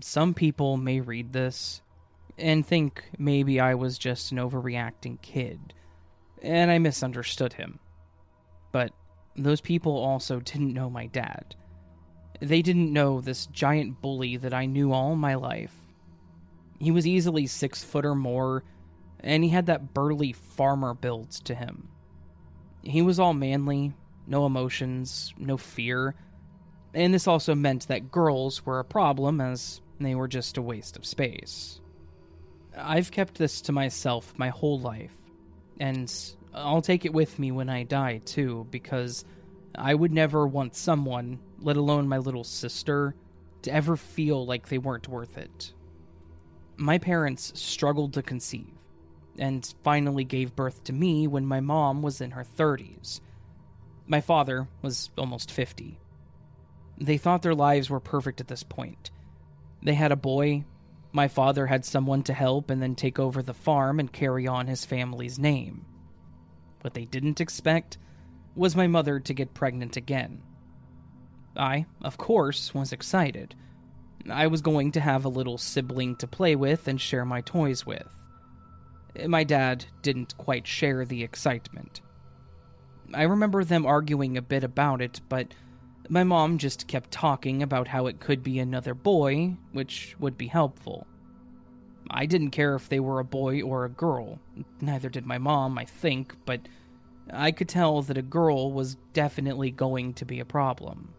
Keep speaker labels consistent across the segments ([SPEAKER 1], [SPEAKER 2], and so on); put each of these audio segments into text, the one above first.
[SPEAKER 1] some people may read this and think maybe I was just an overreacting kid, and I misunderstood him. But those people also didn't know my dad. They didn't know this giant bully that I knew all my life. He was easily six foot or more, and he had that burly farmer build to him. He was all manly, no emotions, no fear, and this also meant that girls were a problem as they were just a waste of space. I've kept this to myself my whole life, and I'll take it with me when I die too, because I would never want someone, let alone my little sister, to ever feel like they weren't worth it. My parents struggled to conceive, and finally gave birth to me when my mom was in her 30s. My father was almost 50. They thought their lives were perfect at this point. They had a boy, my father had someone to help and then take over the farm and carry on his family's name. What they didn't expect was my mother to get pregnant again. I, of course, was excited. I was going to have a little sibling to play with and share my toys with. My dad didn't quite share the excitement. I remember them arguing a bit about it, but my mom just kept talking about how it could be another boy, which would be helpful. I didn't care if they were a boy or a girl. Neither did my mom, I think, but I could tell that a girl was definitely going to be a problem.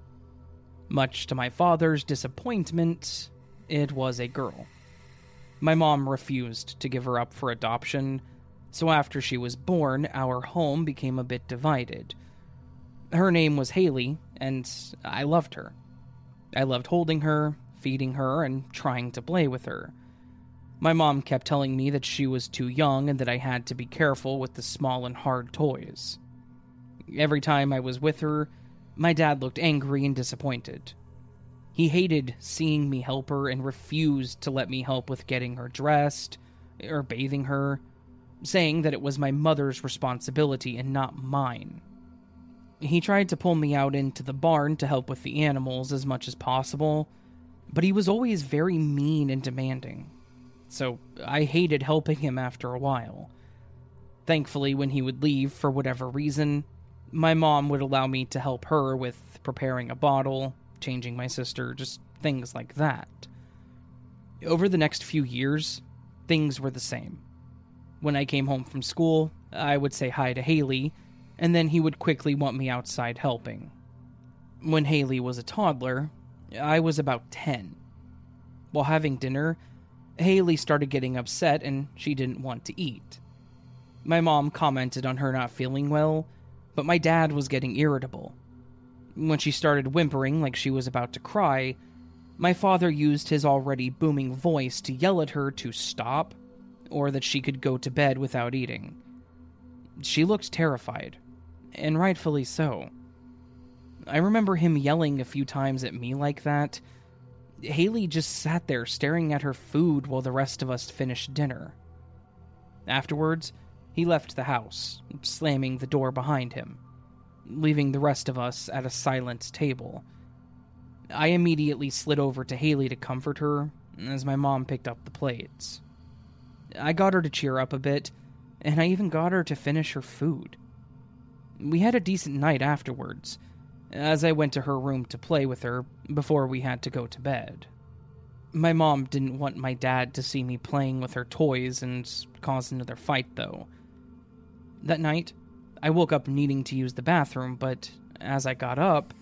[SPEAKER 1] Much to my father's disappointment, it was a girl. My mom refused to give her up for adoption, so after she was born, our home became a bit divided. Her name was Haley, and I loved her. I loved holding her, feeding her, and trying to play with her. My mom kept telling me that she was too young and that I had to be careful with the small and hard toys. Every time I was with her, my dad looked angry and disappointed. He hated seeing me help her and refused to let me help with getting her dressed or bathing her, saying that it was my mother's responsibility and not mine. He tried to pull me out into the barn to help with the animals as much as possible, but he was always very mean and demanding. So I hated helping him after a while. Thankfully, when he would leave for whatever reason, my mom would allow me to help her with preparing a bottle, changing my sister, just things like that. Over the next few years, things were the same. When I came home from school, I would say hi to Haley and then he would quickly want me outside helping. When Haley was a toddler, I was about 10. While having dinner, Haley started getting upset and she didn't want to eat. My mom commented on her not feeling well, but my dad was getting irritable. When she started whimpering like she was about to cry, my father used his already booming voice to yell at her to stop or that she could go to bed without eating. She looked terrified, and rightfully so. I remember him yelling a few times at me like that. Haley just sat there staring at her food while the rest of us finished dinner. Afterwards, he left the house, slamming the door behind him, leaving the rest of us at a silent table. I immediately slid over to Haley to comfort her as my mom picked up the plates. I got her to cheer up a bit, and I even got her to finish her food. We had a decent night afterwards, as I went to her room to play with her before we had to go to bed. My mom didn't want my dad to see me playing with her toys and cause another fight, though. That night, I woke up needing to use the bathroom, but as I got up,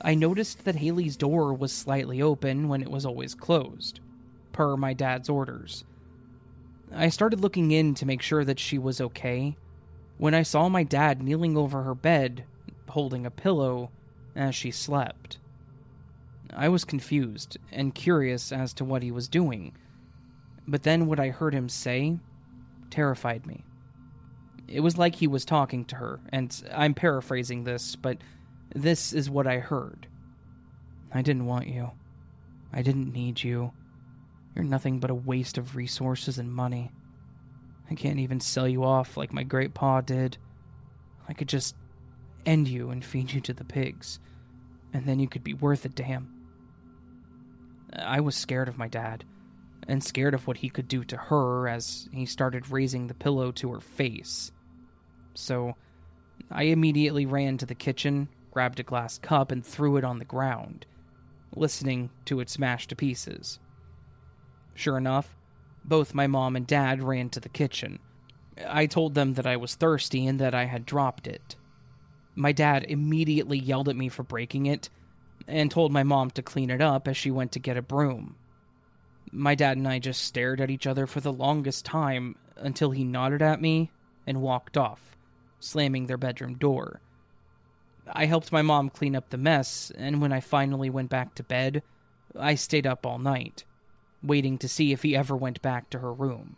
[SPEAKER 1] I noticed that Haley's door was slightly open when it was always closed, per my dad's orders. I started looking in to make sure that she was okay, when I saw my dad kneeling over her bed, holding a pillow as she slept. I was confused and curious as to what he was doing, but then what I heard him say terrified me. It was like he was talking to her, and I'm paraphrasing this, but this is what I heard. I didn't want you. I didn't need you. You're nothing but a waste of resources and money. I can't even sell you off like my great pa did. I could just end you and feed you to the pigs, and then you could be worth to him. I was scared of my dad, and scared of what he could do to her as he started raising the pillow to her face. So, I immediately ran to the kitchen, grabbed a glass cup, and threw it on the ground, listening to it smash to pieces. Sure enough, both my mom and dad ran to the kitchen. I told them that I was thirsty and that I had dropped it. My dad immediately yelled at me for breaking it and told my mom to clean it up as she went to get a broom. My dad and I just stared at each other for the longest time until he nodded at me and walked off, slamming their bedroom door. I helped my mom clean up the mess, and when I finally went back to bed, I stayed up all night, waiting to see if he ever went back to her room.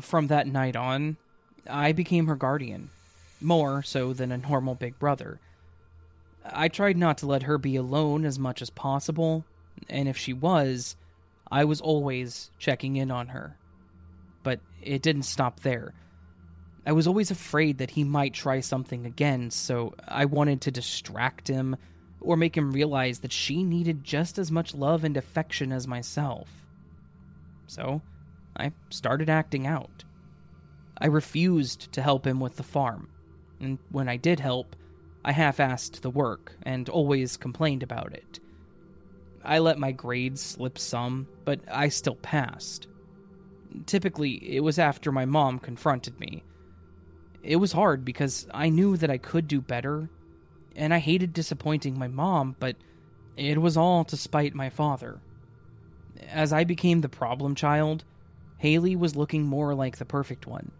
[SPEAKER 1] From that night on, I became her guardian, more so than a normal big brother. I tried not to let her be alone as much as possible, and if she was, I was always checking in on her. But it didn't stop there. I was always afraid that he might try something again, so I wanted to distract him or make him realize that she needed just as much love and affection as myself. So, I started acting out. I refused to help him with the farm, and when I did help, I half assed the work and always complained about it. I let my grades slip some, but I still passed. Typically, it was after my mom confronted me. It was hard because I knew that I could do better, and I hated disappointing my mom, but it was all to spite my father. As I became the problem child, Haley was looking more like the perfect one.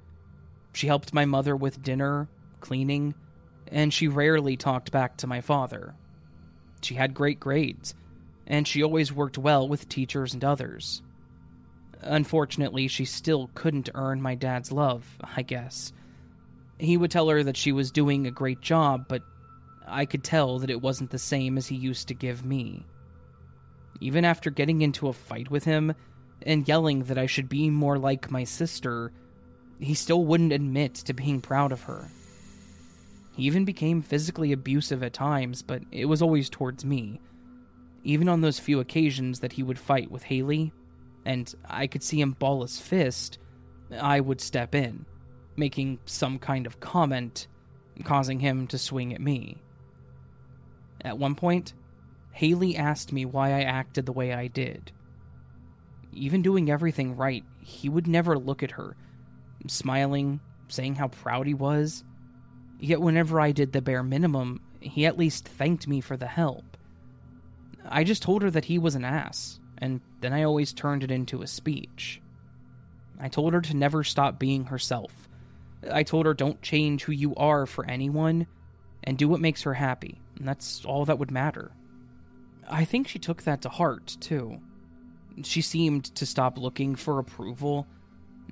[SPEAKER 1] She helped my mother with dinner, cleaning, and she rarely talked back to my father. She had great grades, and she always worked well with teachers and others. Unfortunately, she still couldn't earn my dad's love, I guess. He would tell her that she was doing a great job, but I could tell that it wasn't the same as he used to give me. Even after getting into a fight with him and yelling that I should be more like my sister, he still wouldn't admit to being proud of her. He even became physically abusive at times, but it was always towards me. Even on those few occasions that he would fight with Haley, and I could see him ball his fist, I would step in, making some kind of comment, causing him to swing at me. At one point, Haley asked me why I acted the way I did. Even doing everything right, he would never look at her, smiling, saying how proud he was, Yet whenever I did the bare minimum, he at least thanked me for the help. I just told her that he was an ass, and then I always turned it into a speech. I told her to never stop being herself. I told her don't change who you are for anyone, and do what makes her happy, and that's all that would matter. I think she took that to heart, too. She seemed to stop looking for approval,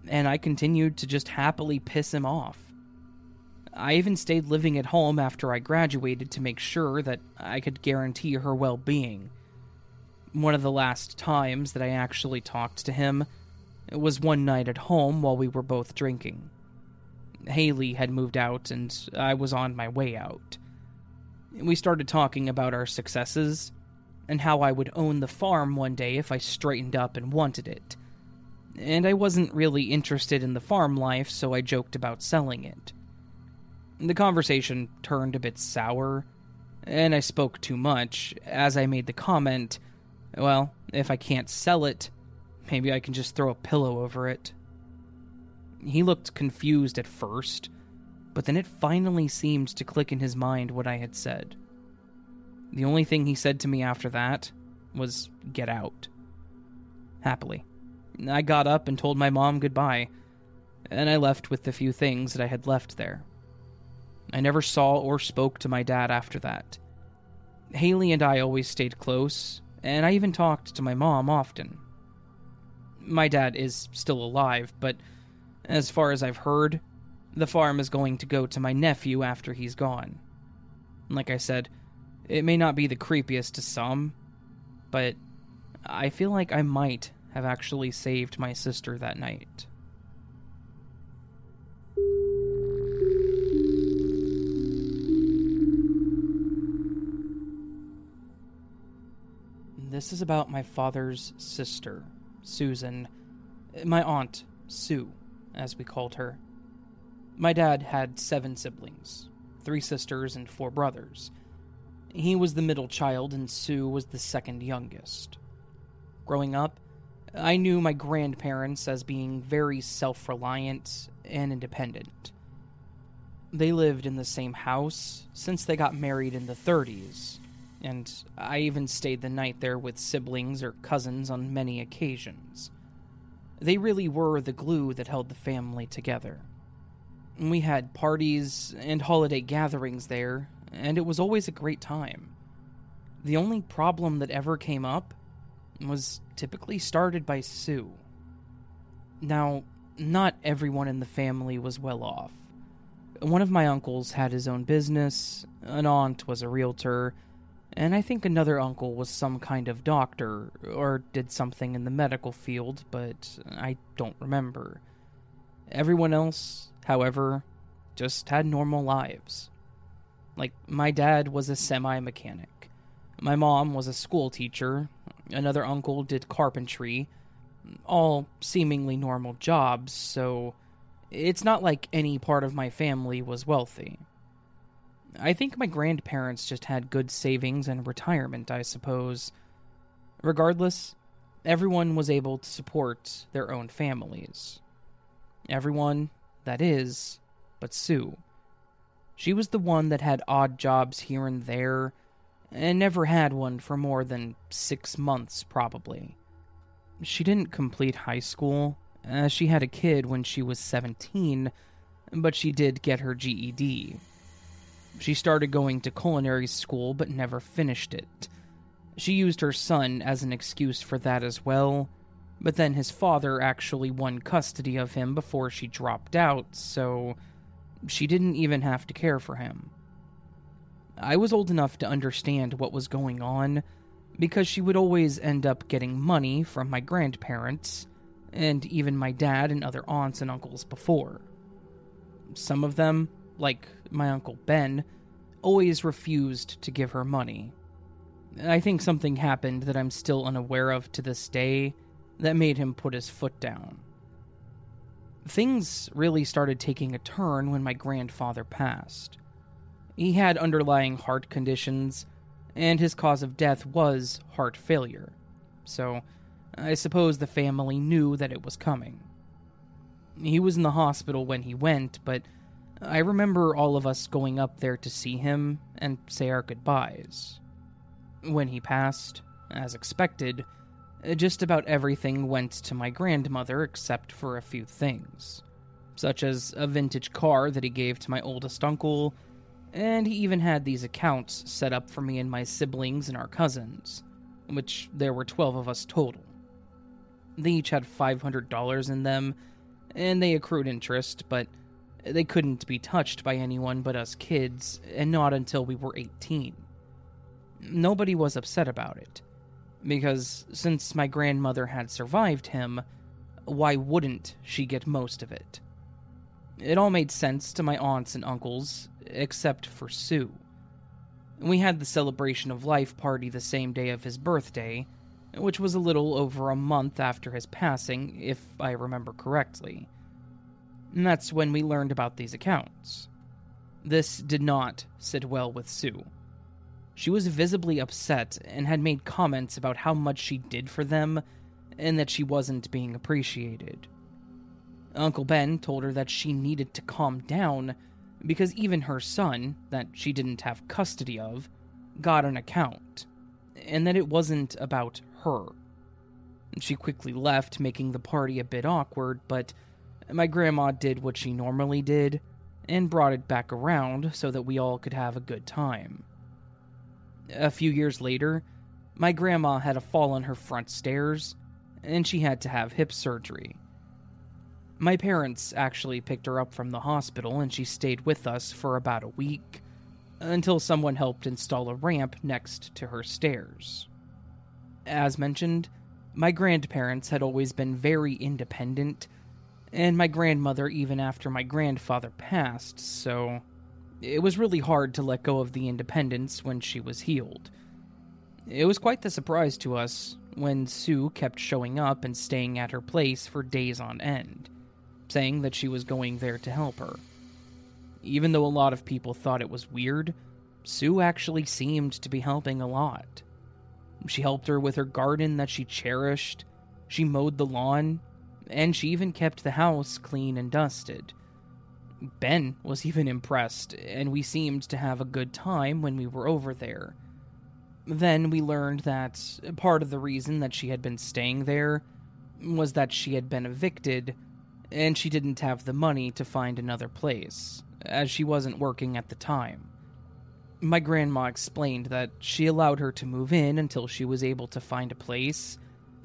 [SPEAKER 1] and I continued to just happily piss him off. I even stayed living at home after I graduated to make sure that I could guarantee her well being. One of the last times that I actually talked to him was one night at home while we were both drinking. Haley had moved out and I was on my way out. We started talking about our successes and how I would own the farm one day if I straightened up and wanted it. And I wasn't really interested in the farm life, so I joked about selling it. The conversation turned a bit sour, and I spoke too much as I made the comment, well, if I can't sell it, maybe I can just throw a pillow over it. He looked confused at first, but then it finally seemed to click in his mind what I had said. The only thing he said to me after that was, Get out. Happily. I got up and told my mom goodbye, and I left with the few things that I had left there. I never saw or spoke to my dad after that. Haley and I always stayed close, and I even talked to my mom often. My dad is still alive, but as far as I've heard, the farm is going to go to my nephew after he's gone. Like I said, it may not be the creepiest to some, but I feel like I might have actually saved my sister that night. This is about my father's sister, Susan. My aunt, Sue, as we called her. My dad had seven siblings three sisters and four brothers. He was the middle child, and Sue was the second youngest. Growing up, I knew my grandparents as being very self reliant and independent. They lived in the same house since they got married in the 30s, and I even stayed the night there with siblings or cousins on many occasions. They really were the glue that held the family together. We had parties and holiday gatherings there, and it was always a great time. The only problem that ever came up was typically started by Sue. Now, not everyone in the family was well off. One of my uncles had his own business, an aunt was a realtor, and I think another uncle was some kind of doctor or did something in the medical field, but I don't remember. Everyone else, however, just had normal lives. Like, my dad was a semi mechanic. My mom was a school teacher. Another uncle did carpentry. All seemingly normal jobs, so it's not like any part of my family was wealthy. I think my grandparents just had good savings and retirement, I suppose. Regardless, everyone was able to support their own families. Everyone, that is, but Sue. She was the one that had odd jobs here and there, and never had one for more than six months, probably. She didn't complete high school, as she had a kid when she was 17, but she did get her GED. She started going to culinary school but never finished it. She used her son as an excuse for that as well, but then his father actually won custody of him before she dropped out, so she didn't even have to care for him. I was old enough to understand what was going on because she would always end up getting money from my grandparents, and even my dad and other aunts and uncles before. Some of them, like my Uncle Ben, always refused to give her money. I think something happened that I'm still unaware of to this day that made him put his foot down. Things really started taking a turn when my grandfather passed. He had underlying heart conditions, and his cause of death was heart failure. So, I suppose the family knew that it was coming. He was in the hospital when he went, but I remember all of us going up there to see him and say our goodbyes. When he passed, as expected, Uh, just about everything went to my grandmother except for a few things, such as a vintage car that he gave to my oldest uncle, and he even had these accounts set up for me and my siblings and our cousins, which there were 12 of us total. They each had $500 in them, and they accrued interest, but they couldn't be touched by anyone but us kids, and not until we were 18. Nobody was upset about it, because since my grandmother had survived him, why wouldn't she get most of it? It all made sense to my aunts and uncles, except for Sue. We had the celebration of life party the same day of his birthday, which was a little over a month after his passing, if I remember correctly and that's when we learned about these accounts. This did not sit well with Sue. She was visibly upset and had made comments about how much she did for them and that she wasn't being appreciated. Uncle Ben told her that she needed to calm down because even her son, that she didn't have custody of, got an account, and that it wasn't about her. She quickly left, making the party a bit awkward, but my grandma did what she normally did and brought it back around so that we all could have a good time. A few years later, my grandma had a fall on her front stairs, and she had to have hip surgery. My parents actually picked her up from the hospital, and she stayed with us for about a week until someone helped install a ramp next to her stairs. As mentioned, my grandparents had always been very independent, and my grandmother even after my grandfather passed, so it was really hard to let go of the independence when she was healed. It was quite the surprise to us when Sue kept showing up and staying at her place for days on end, saying that she was going there to help her. Even though a lot of people thought it was weird, Sue actually seemed to be helping a lot. She helped her with her garden that she cherished, she mowed the lawn, and she even kept the house clean and dusted. Ben was even impressed, and we seemed to have a good time when we were over there. Then we learned that part of the reason that she had been staying there was that she had been evicted and she didn't have the money to find another place, as she wasn't working at the time. My grandma explained that she allowed her to move in until she was able to find a place,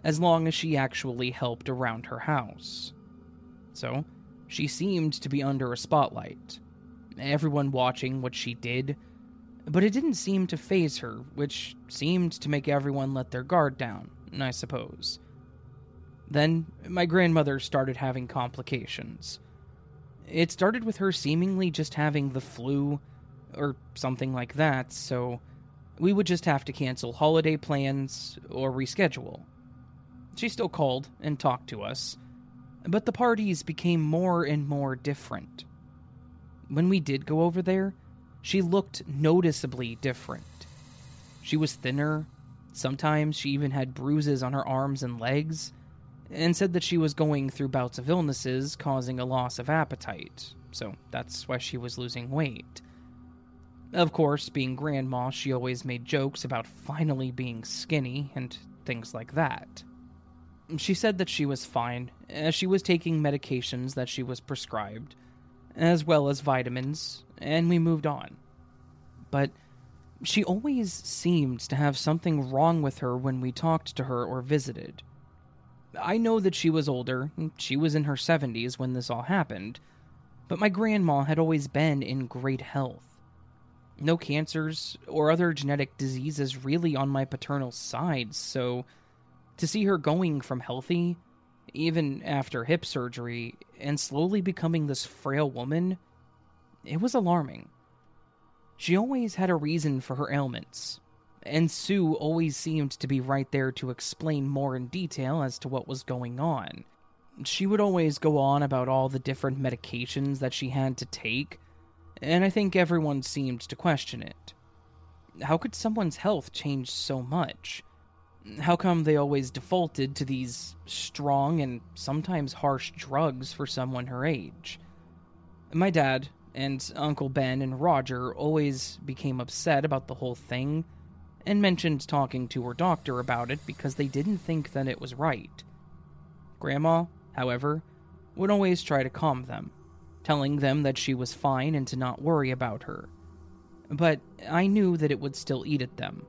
[SPEAKER 1] as long as she actually helped around her house. So, she seemed to be under a spotlight, everyone watching what she did but it didn't seem to phase her, which seemed to make everyone let their guard down, I suppose. Then, my grandmother started having complications. It started with her seemingly just having the flu, or something like that, so we would just have to cancel holiday plans or reschedule. She still called and talked to us, but the parties became more and more different. When we did go over there, she looked noticeably different. She was thinner, sometimes she even had bruises on her arms and legs, and said that she was going through bouts of illnesses causing a loss of appetite, so that's why she was losing weight. Of course, being grandma, she always made jokes about finally being skinny and things like that. She said that she was fine, as she was taking medications that she was prescribed, as well as vitamins, and we moved on. But she always seemed to have something wrong with her when we talked to her or visited. I know that she was older, she was in her 70s when this all happened, but my grandma had always been in great health. No cancers or other genetic diseases really on my paternal side, so to see her going from healthy, even after hip surgery, and slowly becoming this frail woman it was alarming. She always had a reason for her ailments, and Sue always seemed to be right there to explain more in detail as to what was going on. She would always go on about all the different medications that she had to take, and I think everyone seemed to question it. How could someone's health change so much? How come they always defaulted to these strong and sometimes harsh drugs for someone her age? My dad, and Uncle Ben and Roger always became upset about the whole thing and mentioned talking to her doctor about it because they didn't think that it was right. Grandma, however, would always try to calm them, telling them that she was fine and to not worry about her. But I knew that it would still eat at them.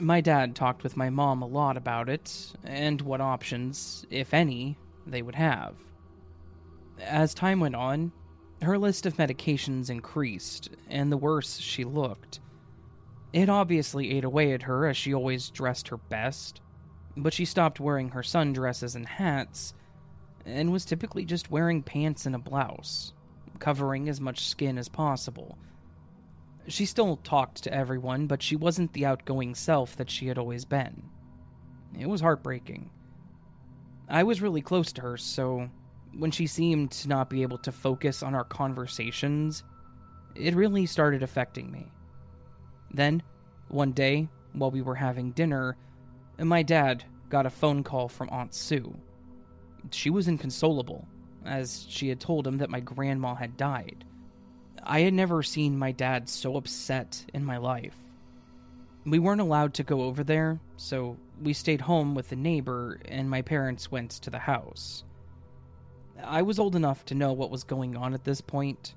[SPEAKER 1] My dad talked with my mom a lot about it and what options, if any, they would have. As time went on, her list of medications increased, and the worse she looked. It obviously ate away at her as she always dressed her best, but she stopped wearing her sundresses and hats and was typically just wearing pants and a blouse, covering as much skin as possible. She still talked to everyone, but she wasn't the outgoing self that she had always been. It was heartbreaking. I was really close to her, so when she seemed to not be able to focus on our conversations, it really started affecting me. Then, one day, while we were having dinner, my dad got a phone call from Aunt Sue. She was inconsolable, as she had told him that my grandma had died. I had never seen my dad so upset in my life. We weren't allowed to go over there, so we stayed home with the neighbor, and my parents went to the house. I was old enough to know what was going on at this point,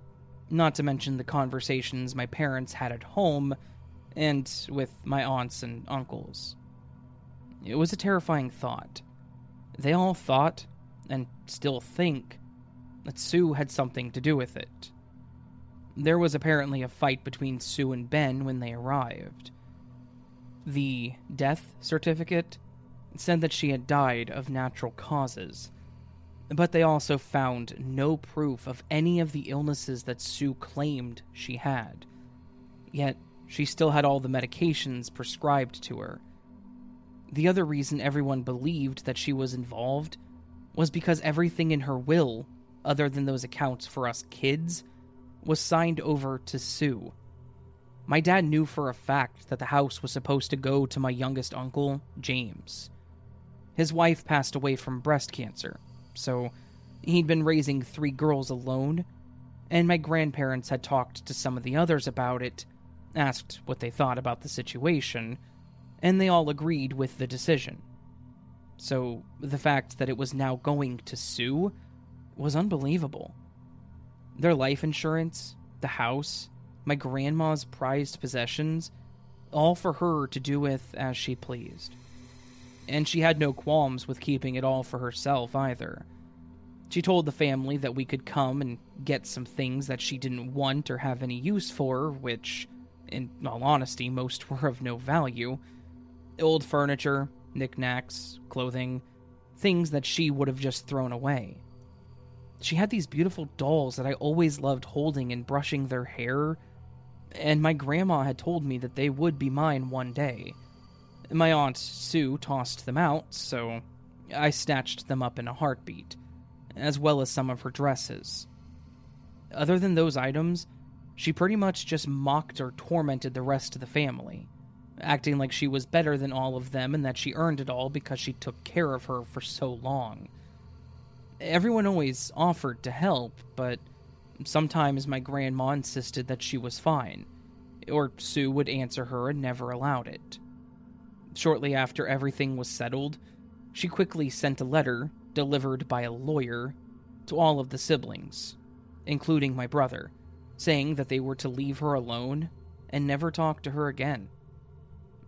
[SPEAKER 1] not to mention the conversations my parents had at home and with my aunts and uncles. It was a terrifying thought. They all thought, and still think, that Sue had something to do with it. There was apparently a fight between Sue and Ben when they arrived. The death certificate said that she had died of natural causes, but they also found no proof of any of the illnesses that Sue claimed she had. Yet, she still had all the medications prescribed to her. The other reason everyone believed that she was involved was because everything in her will, other than those accounts for us kids, was signed over to Sue. My dad knew for a fact that the house was supposed to go to my youngest uncle, James. His wife passed away from breast cancer, so he'd been raising three girls alone, and my grandparents had talked to some of the others about it, asked what they thought about the situation, and they all agreed with the decision. So the fact that it was now going to Sue was unbelievable. Their life insurance, the house, my grandma's prized possessions, all for her to do with as she pleased. And she had no qualms with keeping it all for herself either. She told the family that we could come and get some things that she didn't want or have any use for, which, in all honesty, most were of no value. Old furniture, knickknacks, clothing, things that she would have just thrown away. She had these beautiful dolls that I always loved holding and brushing their hair, and my grandma had told me that they would be mine one day. My aunt Sue tossed them out, so I snatched them up in a heartbeat, as well as some of her dresses. Other than those items, she pretty much just mocked or tormented the rest of the family, acting like she was better than all of them and that she earned it all because she took care of her for so long. Everyone always offered to help, but sometimes my grandma insisted that she was fine, or Sue would answer her and never allowed it. Shortly after everything was settled, she quickly sent a letter, delivered by a lawyer, to all of the siblings, including my brother, saying that they were to leave her alone and never talk to her again.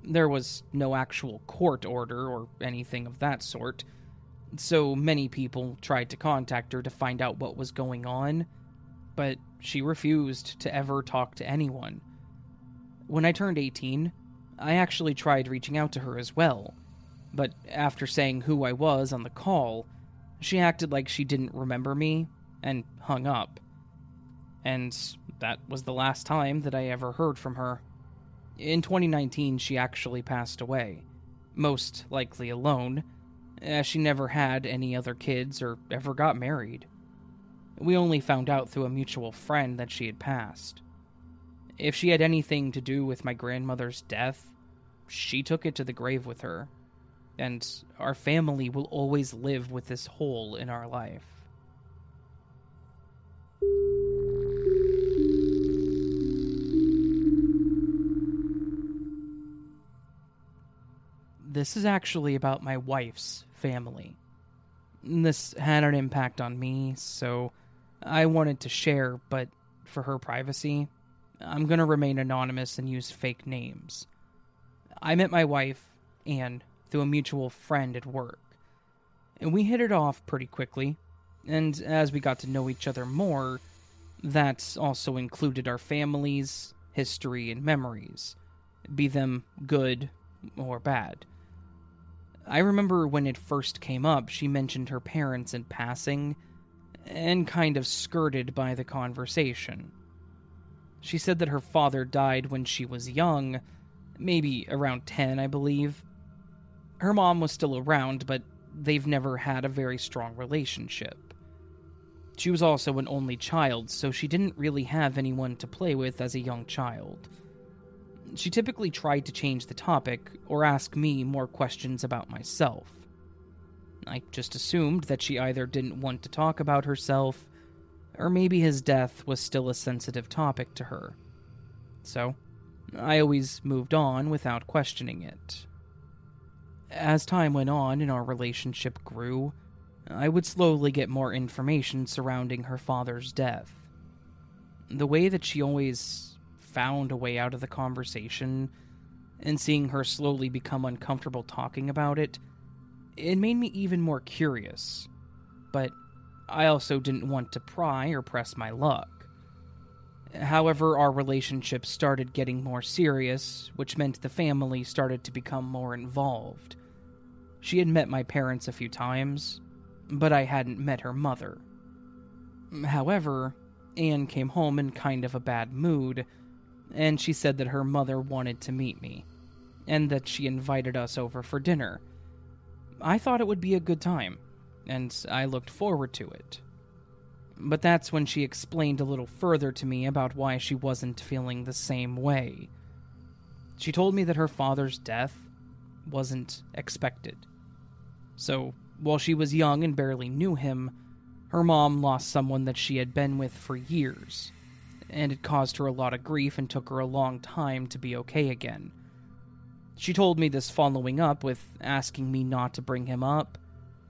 [SPEAKER 1] There was no actual court order or anything of that sort so many people tried to contact her to find out what was going on, but she refused to ever talk to anyone. When I turned 18, I actually tried reaching out to her as well, but after saying who I was on the call, she acted like she didn't remember me and hung up. And that was the last time that I ever heard from her. In 2019, she actually passed away, most likely alone as she never had any other kids or ever got married. We only found out through a mutual friend that she had passed. If she had anything to do with my grandmother's death, she took it to the grave with her, and our family will always live with this hole in our life. This is actually about my wife's family. This had an impact on me, so I wanted to share, but for her privacy, I'm going to remain anonymous and use fake names. I met my wife, Anne, through a mutual friend at work. And we hit it off pretty quickly, and as we got to know each other more, that also included our families, history, and memories, be them good or bad. I remember when it first came up, she mentioned her parents in passing and kind of skirted by the conversation. She said that her father died when she was young, maybe around 10, I believe. Her mom was still around, but they've never had a very strong relationship. She was also an only child, so she didn't really have anyone to play with as a young child she typically tried to change the topic or ask me more questions about myself. I just assumed that she either didn't want to talk about herself, or maybe his death was still a sensitive topic to her. So, I always moved on without questioning it. As time went on and our relationship grew, I would slowly get more information surrounding her father's death. The way that she always found a way out of the conversation, and seeing her slowly become uncomfortable talking about it, it made me even more curious. But I also didn't want to pry or press my luck. However, our relationship started getting more serious, which meant the family started to become more involved. She had met my parents a few times, but I hadn't met her mother. However, Anne came home in kind of a bad mood, and she said that her mother wanted to meet me, and that she invited us over for dinner. I thought it would be a good time, and I looked forward to it. But that's when she explained a little further to me about why she wasn't feeling the same way. She told me that her father's death wasn't expected. So, while she was young and barely knew him, her mom lost someone that she had been with for years, and it caused her a lot of grief and took her a long time to be okay again. She told me this following up with asking me not to bring him up,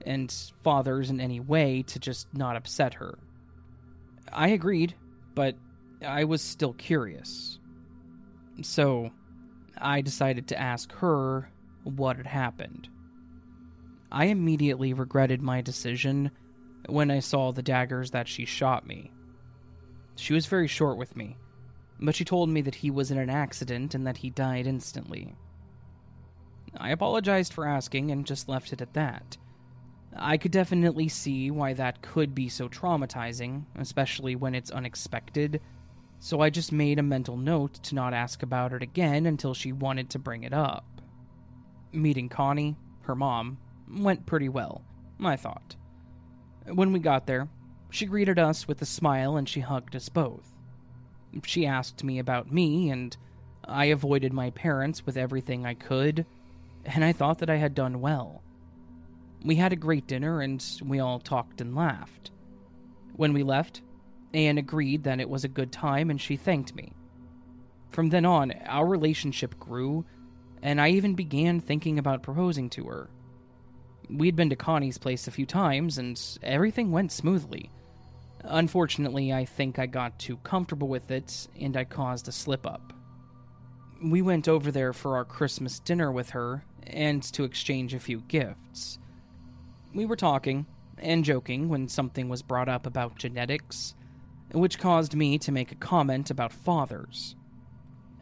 [SPEAKER 1] and fathers in any way to just not upset her. I agreed, but I was still curious. So, I decided to ask her what had happened. I immediately regretted my decision when I saw the daggers that she shot me. She was very short with me, but she told me that he was in an accident and that he died instantly. I apologized for asking and just left it at that. I could definitely see why that could be so traumatizing, especially when it's unexpected, so I just made a mental note to not ask about it again until she wanted to bring it up. Meeting Connie, her mom, went pretty well, I thought. When we got there, she greeted us with a smile and she hugged us both. She asked me about me, and I avoided my parents with everything I could, and I thought that I had done well. We had a great dinner and we all talked and laughed. When we left, Anne agreed that it was a good time and she thanked me. From then on, our relationship grew, and I even began thinking about proposing to her. We'd been to Connie's place a few times and everything went smoothly. Unfortunately, I think I got too comfortable with it and I caused a slip up. We went over there for our Christmas dinner with her and to exchange a few gifts. We were talking and joking when something was brought up about genetics, which caused me to make a comment about fathers.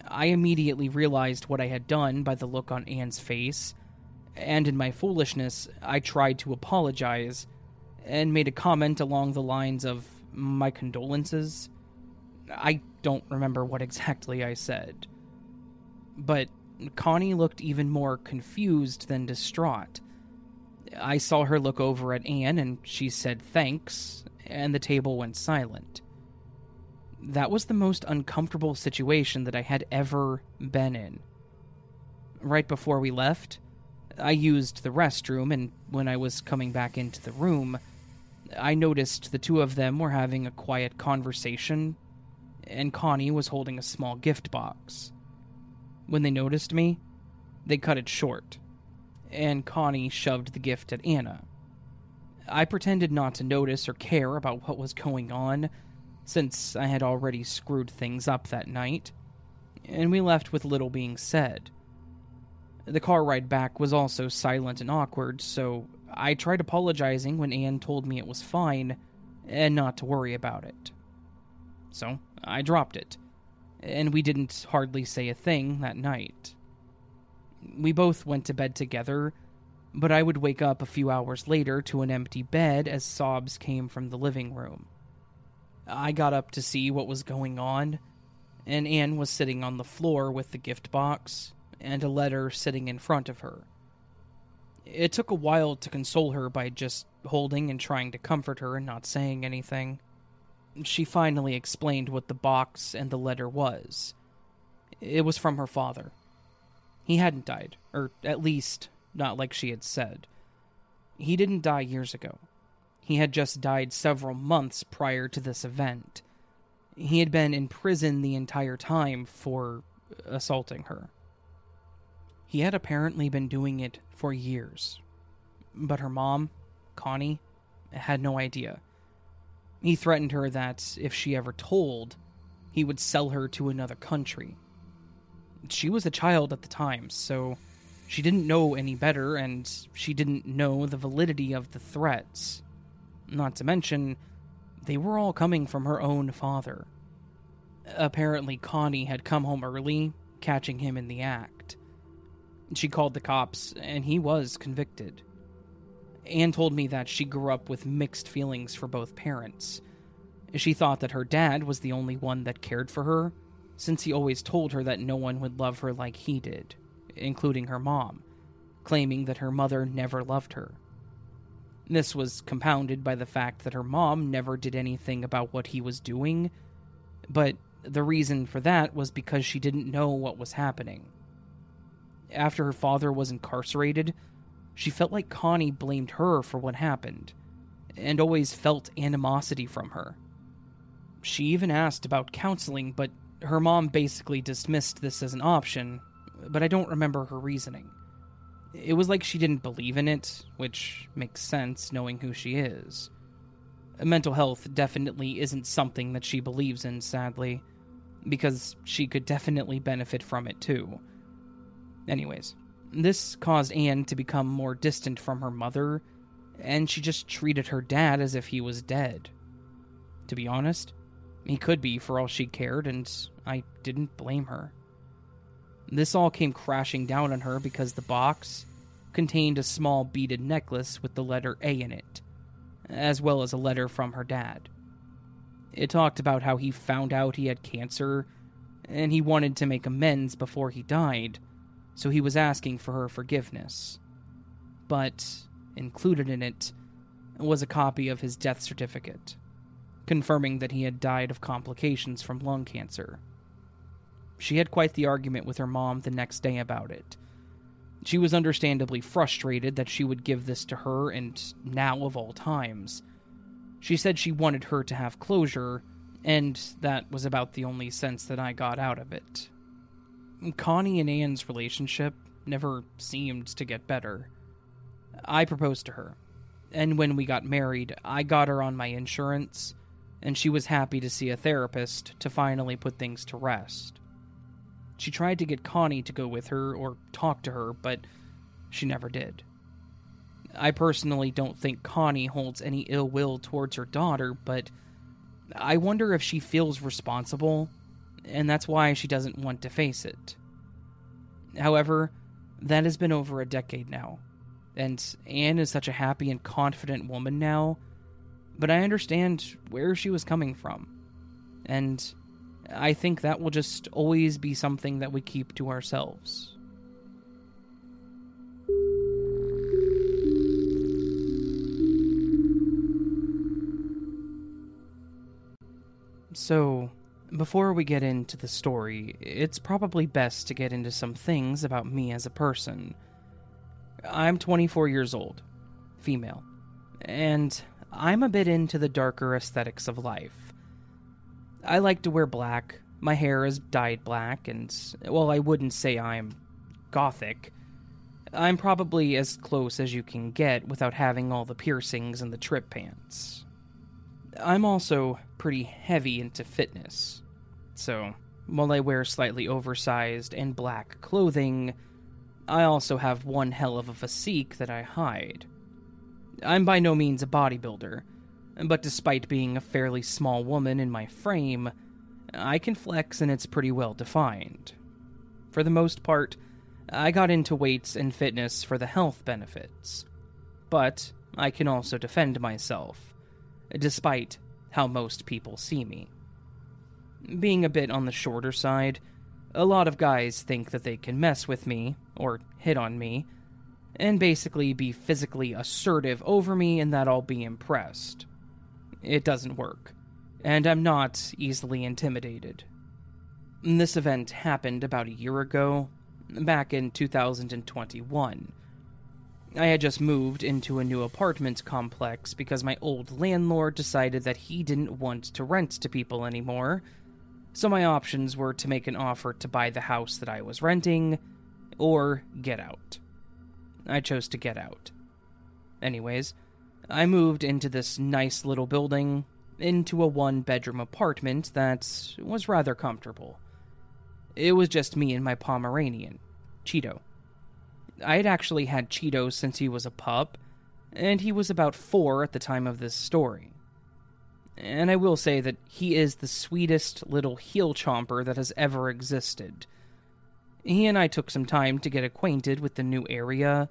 [SPEAKER 1] I immediately realized what I had done by the look on Anne's face, and in my foolishness, I tried to apologize and made a comment along the lines of my condolences. I don't remember what exactly I said. But Connie looked even more confused than distraught I saw her look over at Anne and she said thanks, and the table went silent. That was the most uncomfortable situation that I had ever been in. Right before we left, I used the restroom, and when I was coming back into the room, I noticed the two of them were having a quiet conversation, and Connie was holding a small gift box. When they noticed me, they cut it short and Connie shoved the gift at Anne. I pretended not to notice or care about what was going on, since I had already screwed things up that night, and we left with little being said. The car ride back was also silent and awkward, so I tried apologizing when Anne told me it was fine and not to worry about it. So I dropped it, and we didn't hardly say a thing that night. We both went to bed together, but I would wake up a few hours later to an empty bed as sobs came from the living room. I got up to see what was going on, and Anne was sitting on the floor with the gift box and a letter sitting in front of her. It took a while to console her by just holding and trying to comfort her and not saying anything. She finally explained what the box and the letter was. It was from her father. He hadn't died, or at least not like she had said. He didn't die years ago. He had just died several months prior to this event. He had been in prison the entire time for assaulting her. He had apparently been doing it for years. But her mom, Connie, had no idea. He threatened her that if she ever told, he would sell her to another country. She was a child at the time, so she didn't know any better, and she didn't know the validity of the threats. Not to mention, they were all coming from her own father. Apparently, Connie had come home early, catching him in the act. She called the cops, and he was convicted. Anne told me that she grew up with mixed feelings for both parents. She thought that her dad was the only one that cared for her, since he always told her that no one would love her like he did, including her mom, claiming that her mother never loved her. This was compounded by the fact that her mom never did anything about what he was doing, but the reason for that was because she didn't know what was happening. After her father was incarcerated, she felt like Connie blamed her for what happened, and always felt animosity from her. She even asked about counseling, but her mom basically dismissed this as an option, but I don't remember her reasoning. It was like she didn't believe in it, which makes sense knowing who she is. Mental health definitely isn't something that she believes in, sadly, because she could definitely benefit from it too. Anyways, this caused Anne to become more distant from her mother, and she just treated her dad as if he was dead. To be honest, he could be for all she cared, and I didn't blame her. This all came crashing down on her because the box contained a small beaded necklace with the letter A in it, as well as a letter from her dad. It talked about how he found out he had cancer and he wanted to make amends before he died so he was asking for her forgiveness. But included in it was a copy of his death certificate, confirming that he had died of complications from lung cancer. She had quite the argument with her mom the next day about it. She was understandably frustrated that she would give this to her, and now of all times. She said she wanted her to have closure, and that was about the only sense that I got out of it. Connie and Anne's relationship never seemed to get better. I proposed to her, and when we got married, I got her on my insurance, and she was happy to see a therapist to finally put things to rest. She tried to get Connie to go with her or talk to her, but she never did. I personally don't think Connie holds any ill will towards her daughter, but I wonder if she feels responsible and that's why she doesn't want to face it. However, that has been over a decade now, and Anne is such a happy and confident woman now, but I understand where she was coming from. And I think that will just always be something that we keep to ourselves. So, before we get into the story, it's probably best to get into some things about me as a person. I'm 24 years old, female, and I'm a bit into the darker aesthetics of life. I like to wear black, my hair is dyed black, and, well, I wouldn't say I'm gothic. I'm probably as close as you can get without having all the piercings and the Tripp pants. I'm also pretty heavy into fitness. So, while I wear slightly oversized and black clothing, I also have one hell of a physique that I hide. I'm by no means a bodybuilder, but despite being a fairly small woman in my frame, I can flex and it's pretty well defined. For the most part, I got into weights and fitness for the health benefits, but I can also defend myself, despite how most people see me. Being a bit on the shorter side, a lot of guys think that they can mess with me, or hit on me, and basically be physically assertive over me and that I'll be impressed. It doesn't work, and I'm not easily intimidated. This event happened about a year ago, back in 2021 I had just moved into a new apartment complex because my old landlord decided that he didn't want to rent to people anymore. So my options were to make an offer to buy the house that I was renting or get out. I chose to get out. Anyways, I moved into this nice little building, into a one bedroom apartment that was rather comfortable. It was just me and my Pomeranian, Cheeto. I had actually had Cheeto since he was a pup, and he was about four at the time of this story. And I will say that he is the sweetest little heel chomper that has ever existed. He and I took some time to get acquainted with the new area,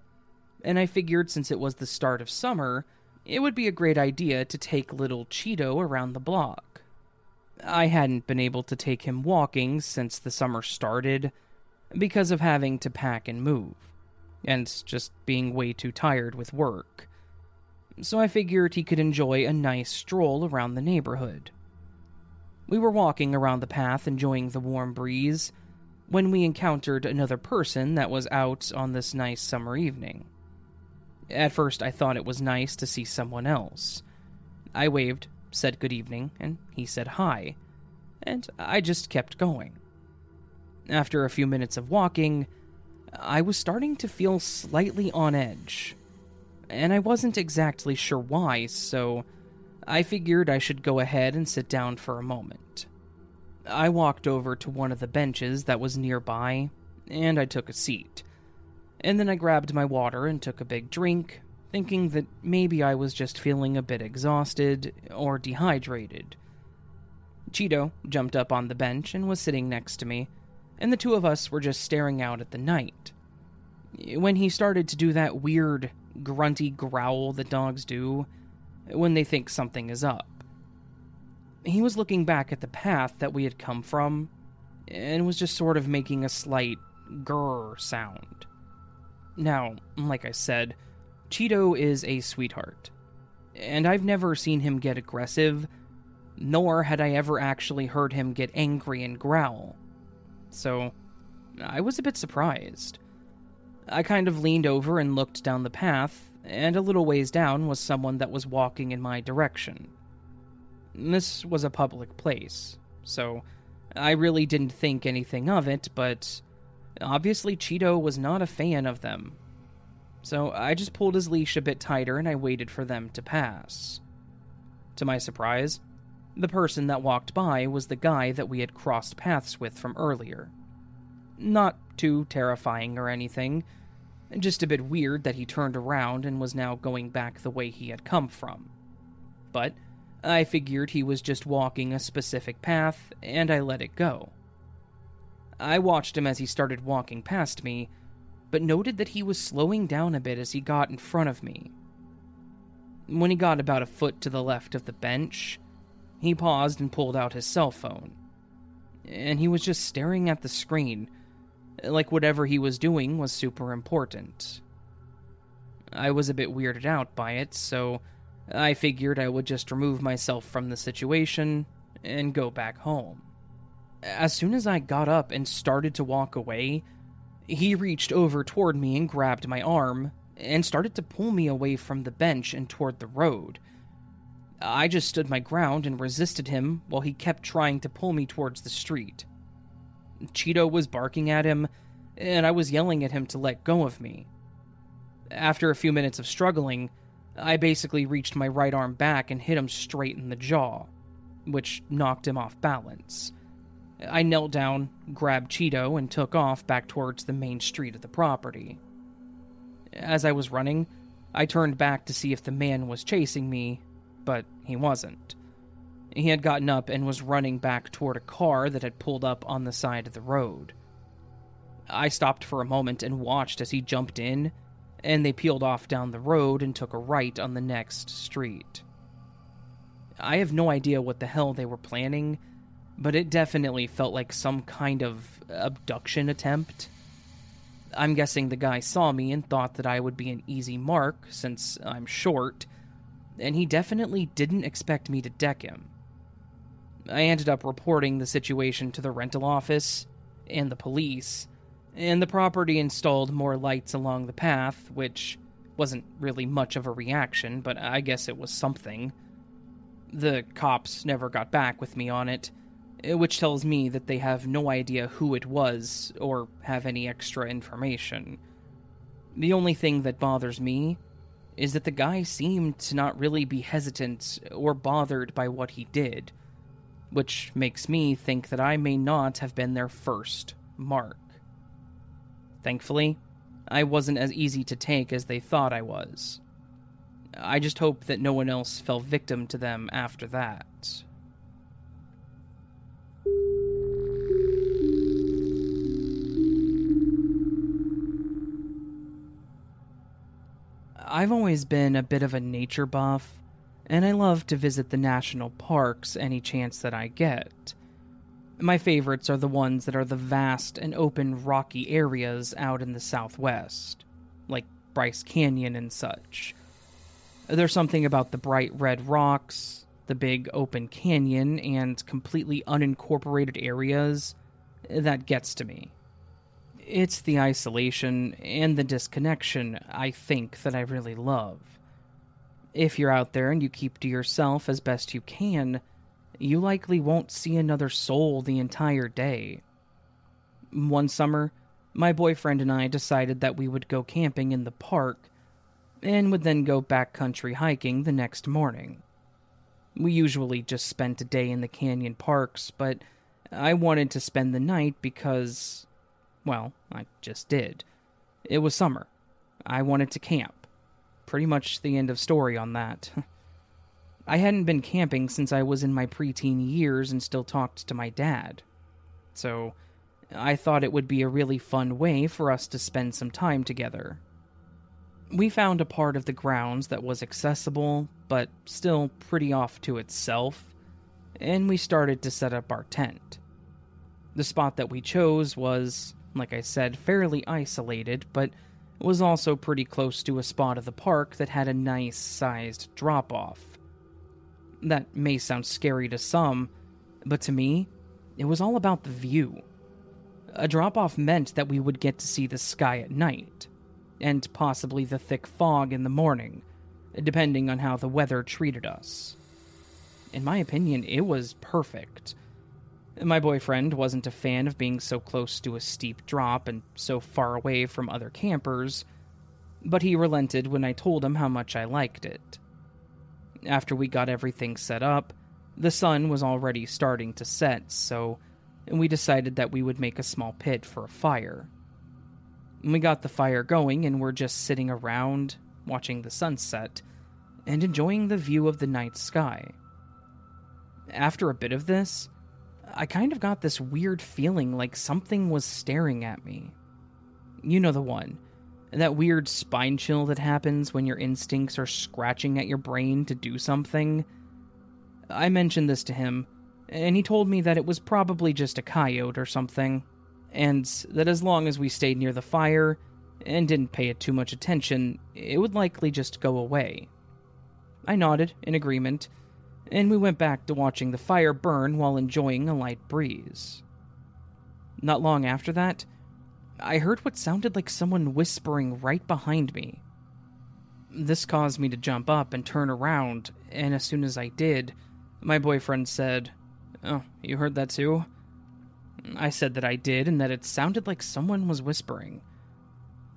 [SPEAKER 1] and I figured since it was the start of summer, it would be a great idea to take little Cheeto around the block. I hadn't been able to take him walking since the summer started because of having to pack and move, and just being way too tired with work. So I figured he could enjoy a nice stroll around the neighborhood. We were walking around the path enjoying the warm breeze when we encountered another person that was out on this nice summer evening. At first, I thought it was nice to see someone else. I waved, said good evening, and he said hi, and I just kept going. After a few minutes of walking, I was starting to feel slightly on edge, and I wasn't exactly sure why, so I figured I should go ahead and sit down for a moment. I walked over to one of the benches that was nearby, and I took a seat and then I grabbed my water and took a big drink, thinking that maybe I was just feeling a bit exhausted or dehydrated. Cheeto jumped up on the bench and was sitting next to me, and the two of us were just staring out at the night. When he started to do that weird, grunty growl that dogs do when they think something is up. He was looking back at the path that we had come from and was just sort of making a slight grrr sound. Now, like I said, Cheeto is a sweetheart, and I've never seen him get aggressive, nor had I ever actually heard him get angry and growl. So, I was a bit surprised. I kind of leaned over and looked down the path, and a little ways down was someone that was walking in my direction. This was a public place, so I really didn't think anything of it, but Obviously, Cheeto was not a fan of them. So I just pulled his leash a bit tighter and I waited for them to pass. To my surprise, the person that walked by was the guy that we had crossed paths with from earlier. Not too terrifying or anything, just a bit weird that he turned around and was now going back the way he had come from. But I figured he was just walking a specific path, and I let it go. I watched him as he started walking past me, but noted that he was slowing down a bit as he got in front of me. When he got about a foot to the left of the bench, he paused and pulled out his cell phone. And he was just staring at the screen, like whatever he was doing was super important. I was a bit weirded out by it, so I figured I would just remove myself from the situation and go back home. As soon as I got up and started to walk away, he reached over toward me and grabbed my arm and started to pull me away from the bench and toward the road. I just stood my ground and resisted him while he kept trying to pull me towards the street. Cheeto was barking at him, and I was yelling at him to let go of me. After a few minutes of struggling, I basically reached my right arm back and hit him straight in the jaw, which knocked him off balance. I knelt down, grabbed Cheeto, and took off back towards the main street of the property. As I was running, I turned back to see if the man was chasing me, but he wasn't. He had gotten up and was running back toward a car that had pulled up on the side of the road. I stopped for a moment and watched as he jumped in, and they peeled off down the road and took a right on the next street. I have no idea what the hell they were planning but it definitely felt like some kind of abduction attempt. I'm guessing the guy saw me and thought that I would be an easy mark since I'm short, and he definitely didn't expect me to deck him. I ended up reporting the situation to the rental office and the police, and the property installed more lights along the path, which wasn't really much of a reaction, but I guess it was something. The cops never got back with me on it, uh, which tells me that they have no idea who it was or have any extra information. The only thing that bothers me is that the guy seemed to not really be hesitant or bothered by what he did, which makes me think that I may not have been their first mark. Thankfully, I wasn't as easy to take as they thought I was. I just hope that no one else fell victim to them after that. I've always been a bit of a nature buff, and I love to visit the national parks any chance that I get. My favorites are the ones that are the vast and open rocky areas out in the southwest, like Bryce Canyon and such. There's something about the bright red rocks, the big open canyon, and completely unincorporated areas that gets to me. It's the isolation and the disconnection, I think, that I really love. If you're out there and you keep to yourself as best you can, you likely won't see another soul the entire day. One summer, my boyfriend and I decided that we would go camping in the park and would then go backcountry hiking the next morning. We usually just spent a day in the canyon parks, but I wanted to spend the night because well, I just did. It was summer. I wanted to camp. Pretty much the end of story on that. I hadn't been camping since I was in my preteen years and still talked to my dad. So, I thought it would be a really fun way for us to spend some time together. We found a part of the grounds that was accessible, but still pretty off to itself, and we started to set up our tent. The spot that we chose was like I said, fairly isolated, but was also pretty close to a spot of the park that had a nice sized drop off. That may sound scary to some, but to me, it was all about the view. A drop off meant that we would get to see the sky at night, and possibly the thick fog in the morning, depending on how the weather treated us. In my opinion, it was perfect. My boyfriend wasn't a fan of being so close to a steep drop and so far away from other campers, but he relented when I told him how much I liked it. After we got everything set up, the sun was already starting to set, so we decided that we would make a small pit for a fire. We got the fire going and were just sitting around, watching the sunset, and enjoying the view of the night sky. After a bit of this, I kind of got this weird feeling like something was staring at me. You know the one. That weird spine chill that happens when your instincts are scratching at your brain to do something. I mentioned this to him, and he told me that it was probably just a coyote or something, and that as long as we stayed near the fire and didn't pay it too much attention, it would likely just go away. I nodded in agreement and we went back to watching the fire burn while enjoying a light breeze. Not long after that, I heard what sounded like someone whispering right behind me. This caused me to jump up and turn around, and as soon as I did, my boyfriend said, Oh, you heard that too? I said that I did and that it sounded like someone was whispering.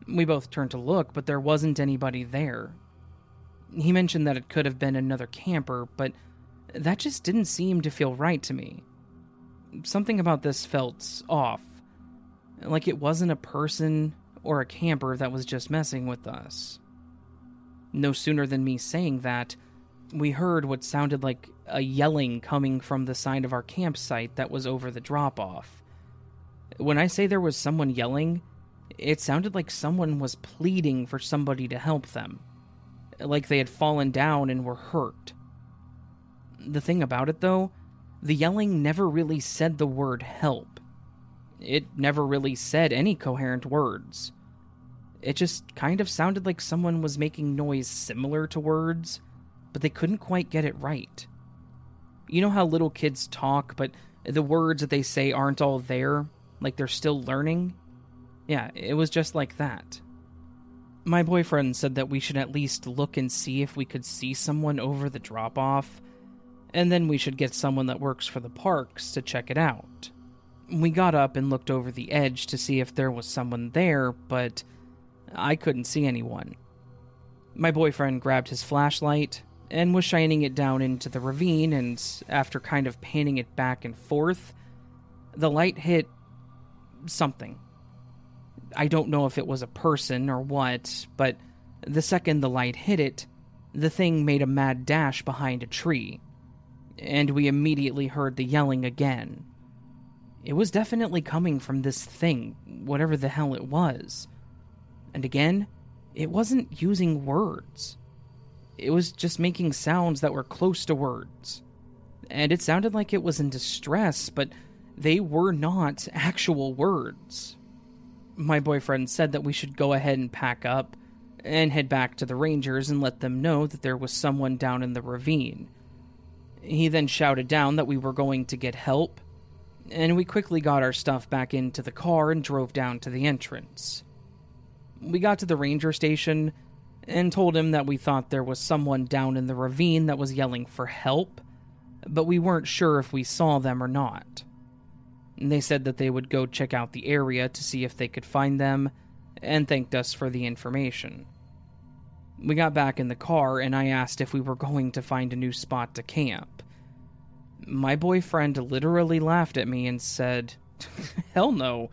[SPEAKER 1] We both turned to look, but there wasn't anybody there. He mentioned that it could have been another camper, but that just didn't seem to feel right to me. Something about this felt off. Like it wasn't a person or a camper that was just messing with us. No sooner than me saying that, we heard what sounded like a yelling coming from the side of our campsite that was over the drop off. When I say there was someone yelling, it sounded like someone was pleading for somebody to help them. Like they had fallen down and were hurt. The thing about it, though, the yelling never really said the word help. It never really said any coherent words. It just kind of sounded like someone was making noise similar to words, but they couldn't quite get it right. You know how little kids talk, but the words that they say aren't all there, like they're still learning? Yeah, it was just like that. My boyfriend said that we should at least look and see if we could see someone over the drop off, and then we should get someone that works for the parks to check it out. We got up and looked over the edge to see if there was someone there, but I couldn't see anyone. My boyfriend grabbed his flashlight and was shining it down into the ravine, and after kind of panning it back and forth, the light hit something. I don't know if it was a person or what, but the second the light hit it, the thing made a mad dash behind a tree, and we immediately heard the yelling again. It was definitely coming from this thing, whatever the hell it was. And again, it wasn't using words. It was just making sounds that were close to words. And it sounded like it was in distress, but they were not actual words. My boyfriend said that we should go ahead and pack up and head back to the Rangers and let them know that there was someone down in the ravine. He then shouted down that we were going to get help, and we quickly got our stuff back into the car and drove down to the entrance. We got to the ranger station and told him that we thought there was someone down in the ravine that was yelling for help, but we weren't sure if we saw them or not. They said that they would go check out the area to see if they could find them, and thanked us for the information. We got back in the car, and I asked if we were going to find a new spot to camp. My boyfriend literally laughed at me and said, Hell no.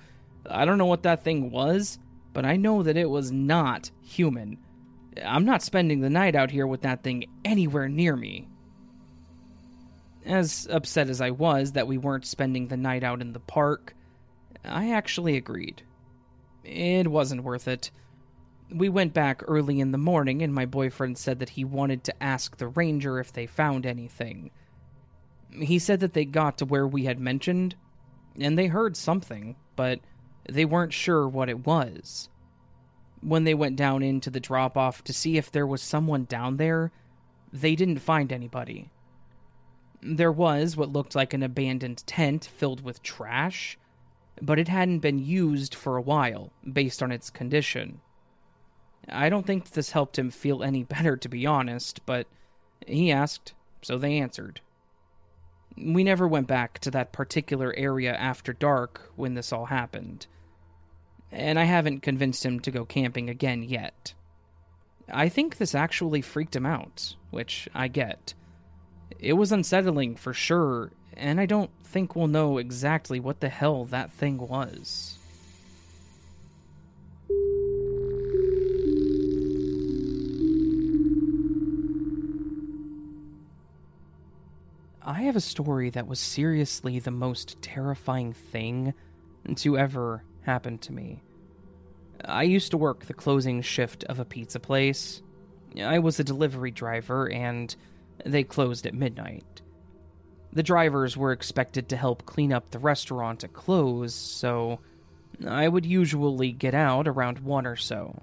[SPEAKER 1] I don't know what that thing was, but I know that it was not human. I'm not spending the night out here with that thing anywhere near me. As upset as I was that we weren't spending the night out in the park, I actually agreed. It wasn't worth it. We went back early in the morning, and my boyfriend said that he wanted to ask the ranger if they found anything. He said that they got to where we had mentioned, and they heard something, but they weren't sure what it was. When they went down into the drop off to see if there was someone down there, they didn't find anybody. There was what looked like an abandoned tent filled with trash, but it hadn't been used for a while, based on its condition. I don't think this helped him feel any better, to be honest, but he asked, so they answered. We never went back to that particular area after dark when this all happened. And I haven't convinced him to go camping again yet. I think this actually freaked him out, which I get. It was unsettling for sure, and I don't think we'll know exactly what the hell that thing was. I have a story that was seriously the most terrifying thing to ever happen to me. I used to work the closing shift of a pizza place. I was a delivery driver, and they closed at midnight. The drivers were expected to help clean up the restaurant at close, so I would usually get out around 1 or so.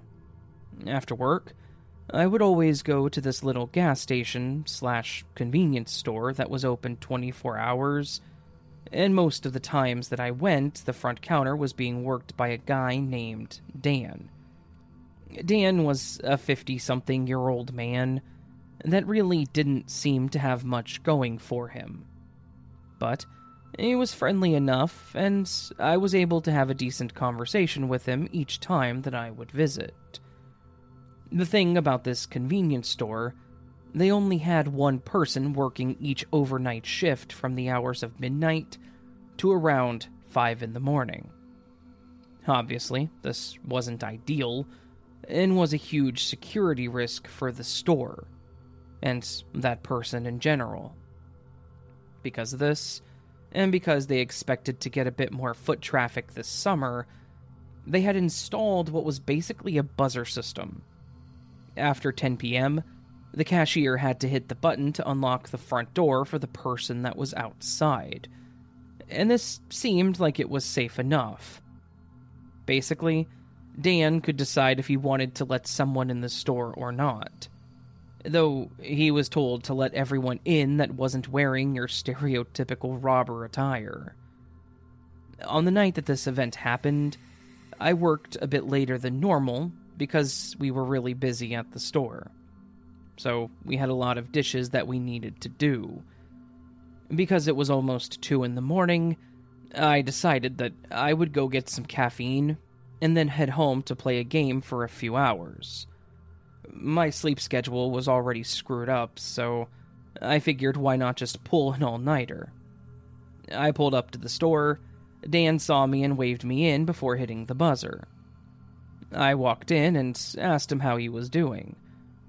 [SPEAKER 1] After work, I would always go to this little gas station slash convenience store that was open 24 hours, and most of the times that I went, the front counter was being worked by a guy named Dan. Dan was a 50 something year old man that really didn't seem to have much going for him. But he was friendly enough, and I was able to have a decent conversation with him each time that I would visit. The thing about this convenience store, they only had one person working each overnight shift from the hours of midnight to around 5 in the morning. Obviously, this wasn't ideal and was a huge security risk for the store and that person in general. Because of this, and because they expected to get a bit more foot traffic this summer, they had installed what was basically a buzzer system after 10 p.m., the cashier had to hit the button to unlock the front door for the person that was outside. And this seemed like it was safe enough. Basically, Dan could decide if he wanted to let someone in the store or not. Though he was told to let everyone in that wasn't wearing your stereotypical robber attire. On the night that this event happened, I worked a bit later than normal because we were really busy at the store. So we had a lot of dishes that we needed to do. Because it was almost 2 in the morning, I decided that I would go get some caffeine and then head home to play a game for a few hours. My sleep schedule was already screwed up, so I figured why not just pull an all nighter. I pulled up to the store. Dan saw me and waved me in before hitting the buzzer. I walked in and asked him how he was doing,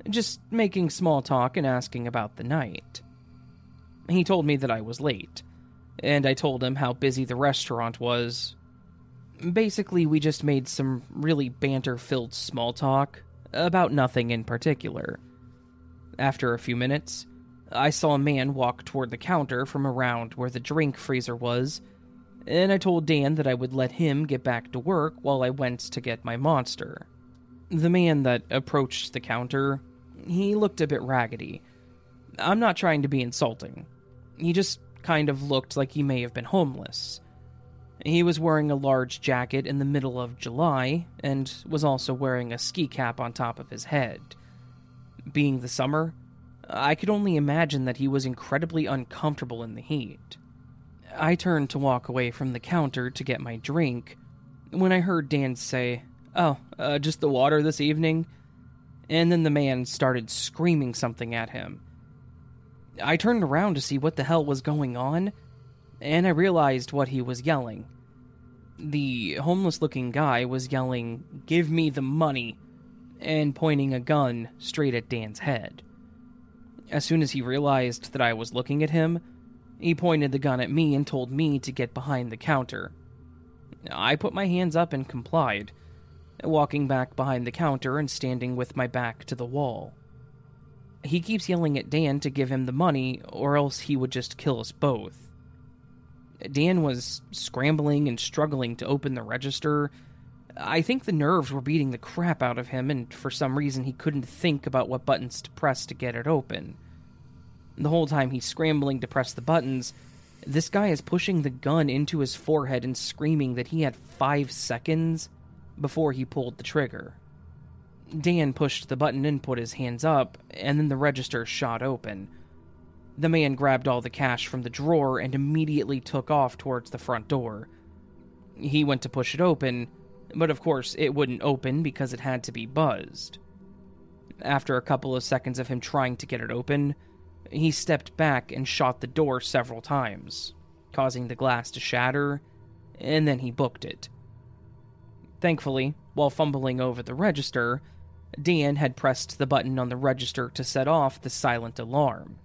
[SPEAKER 1] just making small talk and asking about the night. He told me that I was late, and I told him how busy the restaurant was. Basically, we just made some really banter filled small talk about nothing in particular. After a few minutes, I saw a man walk toward the counter from around where the drink freezer was, and I told Dan that I would let him get back to work while I went to get my monster. The man that approached the counter, he looked a bit raggedy. I'm not trying to be insulting. He just kind of looked like he may have been homeless. He was wearing a large jacket in the middle of July and was also wearing a ski cap on top of his head. Being the summer, I could only imagine that he was incredibly uncomfortable in the heat. I turned to walk away from the counter to get my drink when I heard Dan say, Oh, uh, just the water this evening? And then the man started screaming something at him. I turned around to see what the hell was going on, and I realized what he was yelling. The homeless looking guy was yelling, Give me the money, and pointing a gun straight at Dan's head. As soon as he realized that I was looking at him, he pointed the gun at me and told me to get behind the counter. I put my hands up and complied, walking back behind the counter and standing with my back to the wall. He keeps yelling at Dan to give him the money, or else he would just kill us both. Dan was scrambling and struggling to open the register. I think the nerves were beating the crap out of him, and for some reason he couldn't think about what buttons to press to get it open. The whole time he's scrambling to press the buttons, this guy is pushing the gun into his forehead and screaming that he had five seconds before he pulled the trigger. Dan pushed the button and put his hands up, and then the register shot open. The man grabbed all the cash from the drawer and immediately took off towards the front door. He went to push it open, but of course it wouldn't open because it had to be buzzed. After a couple of seconds of him trying to get it open, he stepped back and shot the door several times, causing the glass to shatter, and then he booked it. Thankfully, while fumbling over the register, Dan had pressed the button on the register to set off the silent alarm.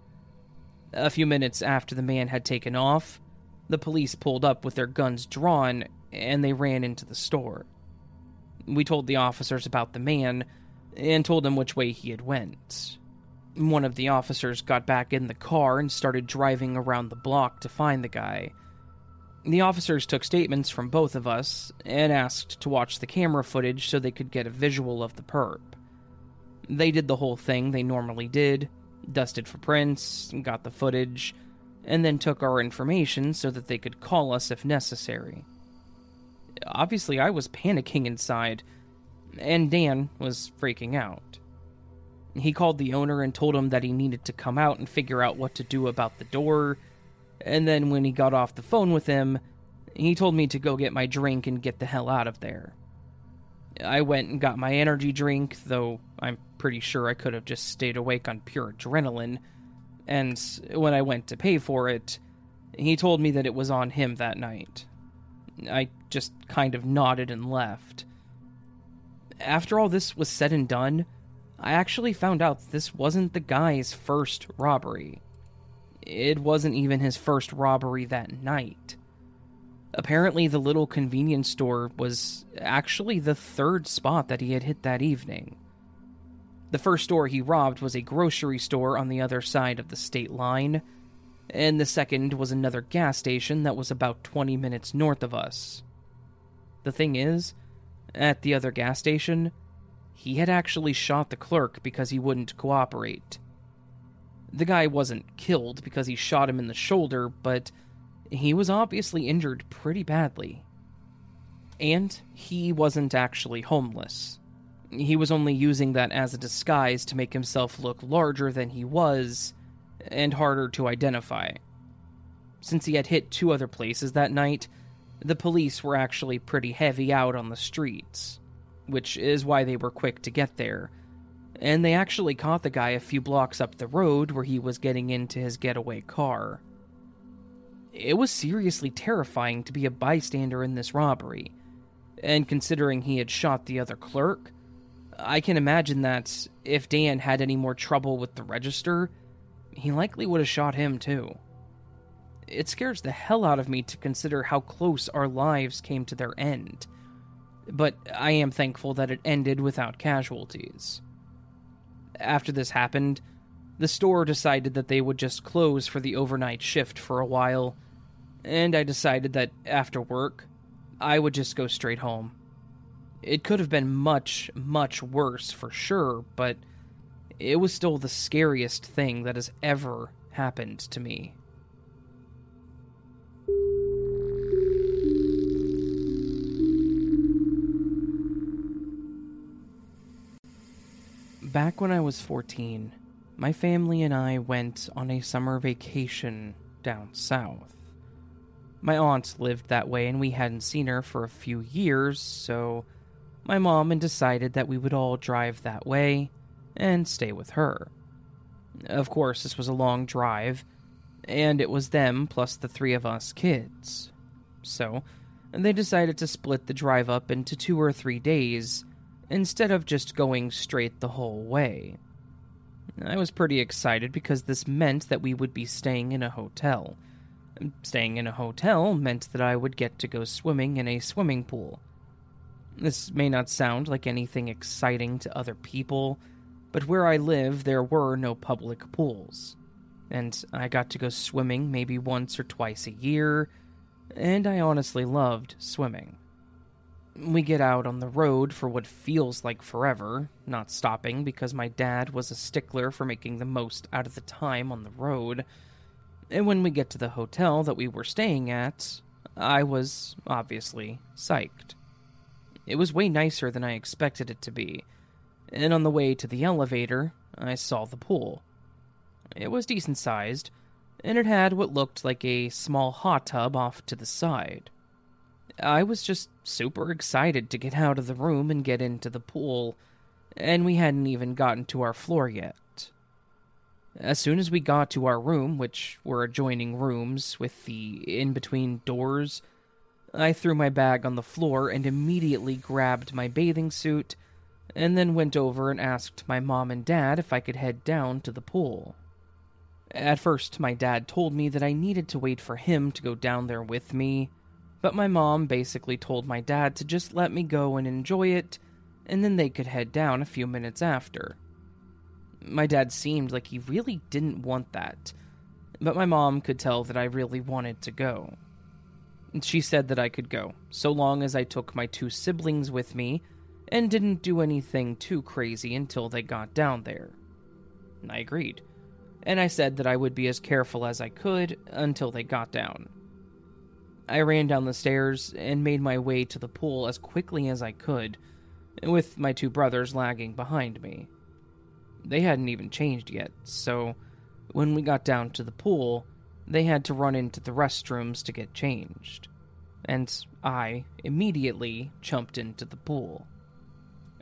[SPEAKER 1] A few minutes after the man had taken off, the police pulled up with their guns drawn and they ran into the store. We told the officers about the man and told them which way he had went. One of the officers got back in the car and started driving around the block to find the guy. The officers took statements from both of us and asked to watch the camera footage so they could get a visual of the perp. They did the whole thing they normally did dusted for prints, got the footage, and then took our information so that they could call us if necessary. Obviously, I was panicking inside, and Dan was freaking out. He called the owner and told him that he needed to come out and figure out what to do about the door. And then, when he got off the phone with him, he told me to go get my drink and get the hell out of there. I went and got my energy drink, though I'm pretty sure I could have just stayed awake on pure adrenaline. And when I went to pay for it, he told me that it was on him that night. I just kind of nodded and left. After all this was said and done, I actually found out this wasn't the guy's first robbery. It wasn't even his first robbery that night. Apparently, the little convenience store was actually the third spot that he had hit that evening. The first store he robbed was a grocery store on the other side of the state line, and the second was another gas station that was about 20 minutes north of us. The thing is, at the other gas station, he had actually shot the clerk because he wouldn't cooperate. The guy wasn't killed because he shot him in the shoulder, but he was obviously injured pretty badly. And he wasn't actually homeless. He was only using that as a disguise to make himself look larger than he was and harder to identify. Since he had hit two other places that night, the police were actually pretty heavy out on the streets, which is why they were quick to get there. and they actually caught the guy a few blocks up the road where he was getting into his getaway car. It was seriously terrifying to be a bystander in this robbery, and considering he had shot the other clerk, I can imagine that if Dan had any more trouble with the register, he likely would have shot him too. It scares the hell out of me to consider how close our lives came to their end, but I am thankful that it ended without casualties. After this happened, the store decided that they would just close for the overnight shift for a while, and I decided that after work, I would just go straight home. It could have been much, much worse for sure, but it was still the scariest thing that has ever happened to me. Back when I was 14, my family and I went on a summer vacation down south. My aunt lived that way and we hadn't seen her for a few years, so my mom and decided that we would all drive that way and stay with her. Of course, this was a long drive, and it was them plus the three of us kids. So, they decided to split the drive up into two or three days instead of just going straight the whole way. I was pretty excited because this meant that we would be staying in a hotel. Staying in a hotel meant that I would get to go swimming in a swimming pool. This may not sound like anything exciting to other people, but where I live, there were no public pools. And I got to go swimming maybe once or twice a year, and I honestly loved swimming. We get out on the road for what feels like forever, not stopping because my dad was a stickler for making the most out of the time on the road. And when we get to the hotel that we were staying at, I was obviously psyched. It was way nicer than I expected it to be, and on the way to the elevator, I saw the pool. It was decent sized, and it had what looked like a small hot tub off to the side. I was just super excited to get out of the room and get into the pool, and we hadn't even gotten to our floor yet. As soon as we got to our room, which were adjoining rooms with the in between doors, I threw my bag on the floor and immediately grabbed my bathing suit and then went over and asked my mom and dad if I could head down to the pool. At first, my dad told me that I needed to wait for him to go down there with me, but my mom basically told my dad to just let me go and enjoy it, and then they could head down a few minutes after. My dad seemed like he really didn't want that, but my mom could tell that I really wanted to go. She said that I could go, so long as I took my two siblings with me and didn't do anything too crazy until they got down there. I agreed, and I said that I would be as careful as I could until they got down. I ran down the stairs and made my way to the pool as quickly as I could, with my two brothers lagging behind me. They hadn't even changed yet, so when we got down to the pool, they had to run into the restrooms to get changed. And I immediately jumped into the pool.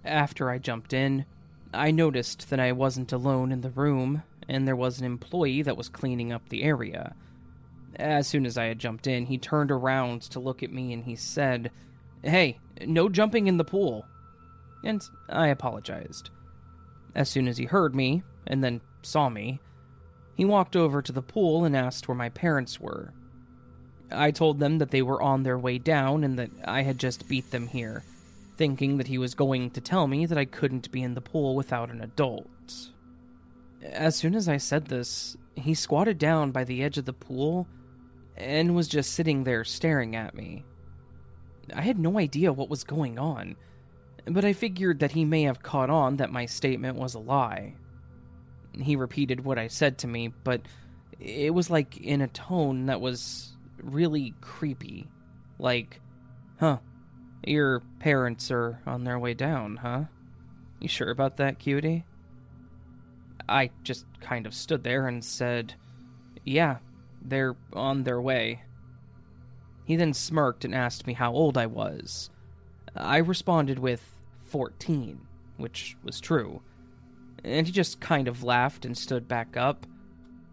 [SPEAKER 1] After I jumped in, I noticed that I wasn't alone in the room, and there was an employee that was cleaning up the area. As soon as I had jumped in, he turned around to look at me and he said, Hey, no jumping in the pool. And I apologized. As soon as he heard me, and then saw me, he walked over to the pool and asked where my parents were. I told them that they were on their way down and that I had just beat them here thinking that he was going to tell me that I couldn't be in the pool without an adult. As soon as I said this, he squatted down by the edge of the pool and was just sitting there staring at me. I had no idea what was going on, but I figured that he may have caught on that my statement was a lie. He repeated what I said to me, but it was like in a tone that was really creepy. Like, huh, your parents are on their way down, huh? You sure about that, cutie? I just kind of stood there and said, Yeah, they're on their way. He then smirked and asked me how old I was. I responded with 14, which was true. and he just kind of laughed and stood back up.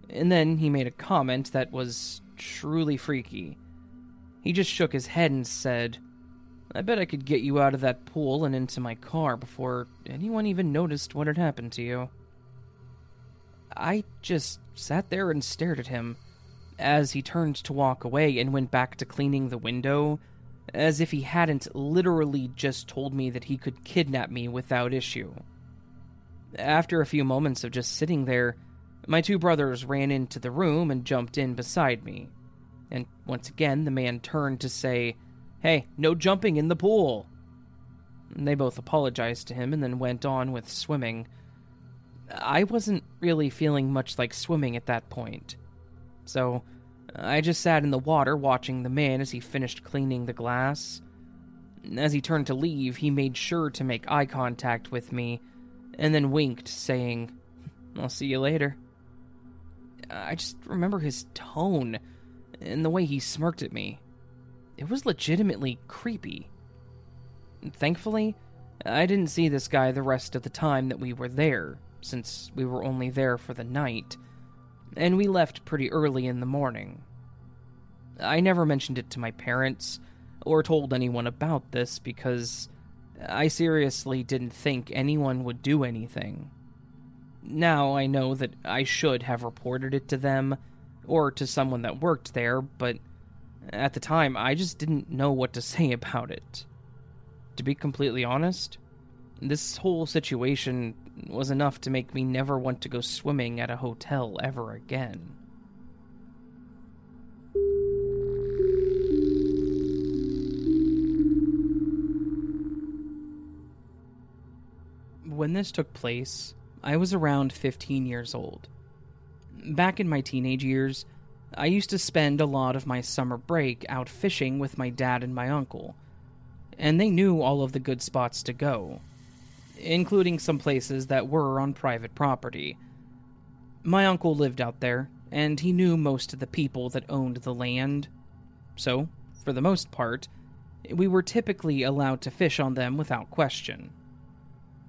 [SPEAKER 1] And then he made a comment that was truly freaky. He just shook his head and said, I bet I could get you out of that pool and into my car before anyone even noticed what had happened to you. I just sat there and stared at him as he turned to walk away and went back to cleaning the window, as if he hadn't literally just told me that he could kidnap me without issue. After a few moments of just sitting there, my two brothers ran into the room and jumped in beside me. And once again, the man turned to say, Hey, no jumping in the pool. They both apologized to him and then went on with swimming. I wasn't really feeling much like swimming at that point. So I just sat in the water watching the man as he finished cleaning the glass. As he turned to leave, he made sure to make eye contact with me and then winked, saying, I'll see you later. I just remember his tone and the way he smirked at me. It was legitimately creepy. Thankfully, I didn't see this guy the rest of the time that we were there, since we were only there for the night, and we left pretty early in the morning. I never mentioned it to my parents or told anyone about this because I seriously didn't think anyone would do anything. Now I know that I should have reported it to them or to someone that worked there, but at the time I just didn't know what to say about it. To be completely honest, this whole situation was enough to make me never want to go swimming at a hotel ever again. When this took place, I was around 15 years old. Back in my teenage years, I used to spend a lot of my summer break out fishing with my dad and my uncle, and they knew all of the good spots to go, including some places that were on private property. My uncle lived out there, and he knew most of the people that owned the land, so, for the most part, we were typically allowed to fish on them without question.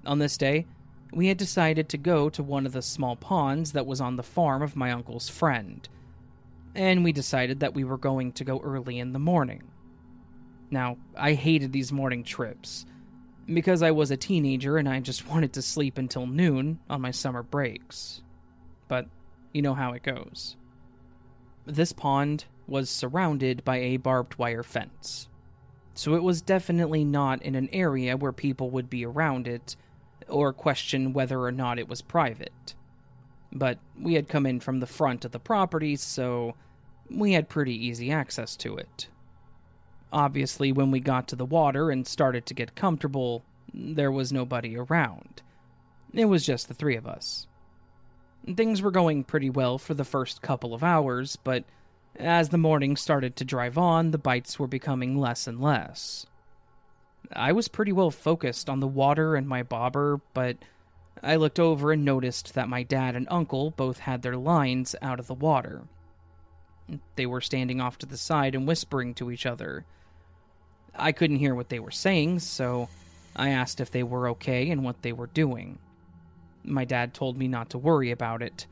[SPEAKER 1] On this day, we had decided to go to one of the small ponds that was on the farm of my uncle's friend. And we decided that we were going to go early in the morning. Now, I hated these morning trips because I was a teenager and I just wanted to sleep until noon on my summer breaks. But you know how it goes. This pond was surrounded by a barbed wire fence, so it was definitely not in an area where people would be around it or question whether or not it was private. But we had come in from the front of the property, so we had pretty easy access to it. Obviously, when we got to the water and started to get comfortable, there was nobody around. It was just the three of us. Things were going pretty well for the first couple of hours, but as the morning started to drive on, the bites were becoming less and less. I was pretty well focused on the water and my bobber, but I looked over and noticed that my dad and uncle both had their lines out of the water. They were standing off to the side and whispering to each other. I couldn't hear what they were saying, so I asked if they were okay and what they were doing. My dad told me not to worry about it.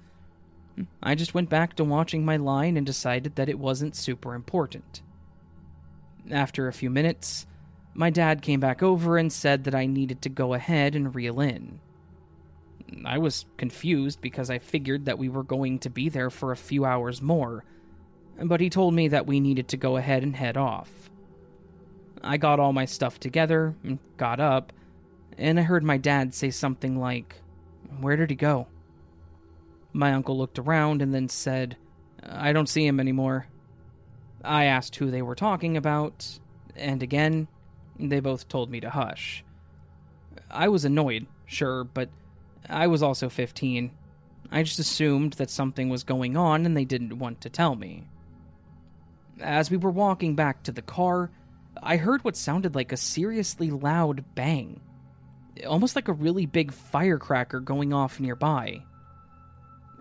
[SPEAKER 1] I just went back to watching my line and decided that it wasn't super important. After a few minutes, my dad came back over and said that I needed to go ahead and reel in. I was confused because I figured that we were going to be there for a few hours more, but he told me that we needed to go ahead and head off. I got all my stuff together and got up, and I heard my dad say something like, Where did he go? My uncle looked around and then said, I don't see him anymore. I asked who they were talking about, and again, they both told me to hush. I was annoyed, sure, but I was also 15. I just assumed that something was going on and they didn't want to tell me. As we were walking back to the car, I heard what sounded like a seriously loud bang. Almost like a really big firecracker going off nearby.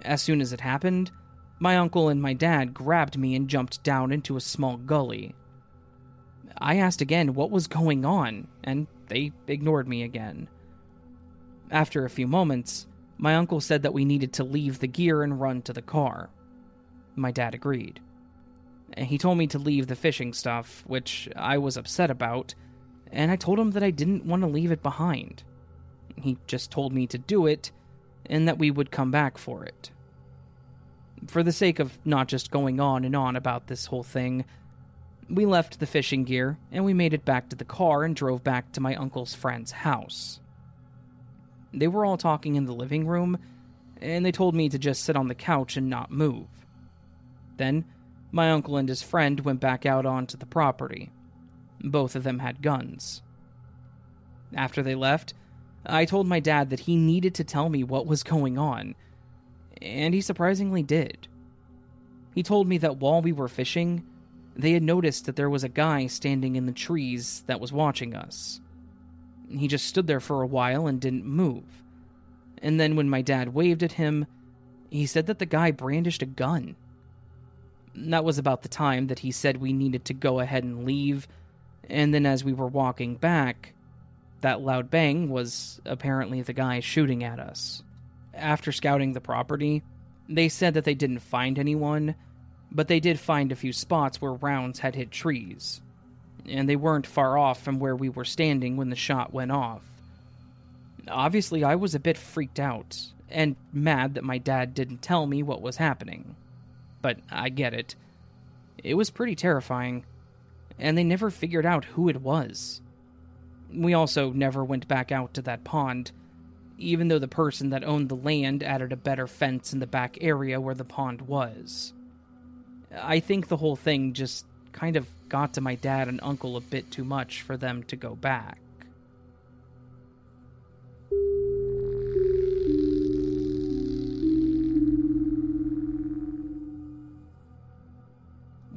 [SPEAKER 1] As soon as it happened, my uncle and my dad grabbed me and jumped down into a small gully. I asked again what was going on, and they ignored me again. After a few moments, My uncle said that we needed to leave the gear and run to the car. My dad agreed. He told me to leave the fishing stuff, which I was upset about, and I told him that I didn't want to leave it behind. He just told me to do it and that we would come back for it. For the sake of not just going on and on about this whole thing, we left the fishing gear and we made it back to the car and drove back to my uncle's friend's house. They were all talking in the living room, and they told me to just sit on the couch and not move. Then, my uncle and his friend went back out onto the property. Both of them had guns. After they left, I told my dad that he needed to tell me what was going on, and he surprisingly did. He told me that while we were fishing, they had noticed that there was a guy standing in the trees that was watching us. He just stood there for a while and didn't move. And then when my dad waved at him, he said that the guy brandished a gun. That was about the time that he said we needed to go ahead and leave, and then as we were walking back, that loud bang was apparently the guy shooting at us. After scouting the property, they said that they didn't find anyone, but they did find a few spots where rounds had hit trees, and they weren't far off from where we were standing when the shot went off. Obviously, I was a bit freaked out and mad that my dad didn't tell me what was happening. But I get it. It was pretty terrifying, and they never figured out who it was. We also never went back out to that pond, even though the person that owned the land added a better fence in the back area where the pond was. I think the whole thing just kind of got to my dad and uncle a bit too much for them to go back.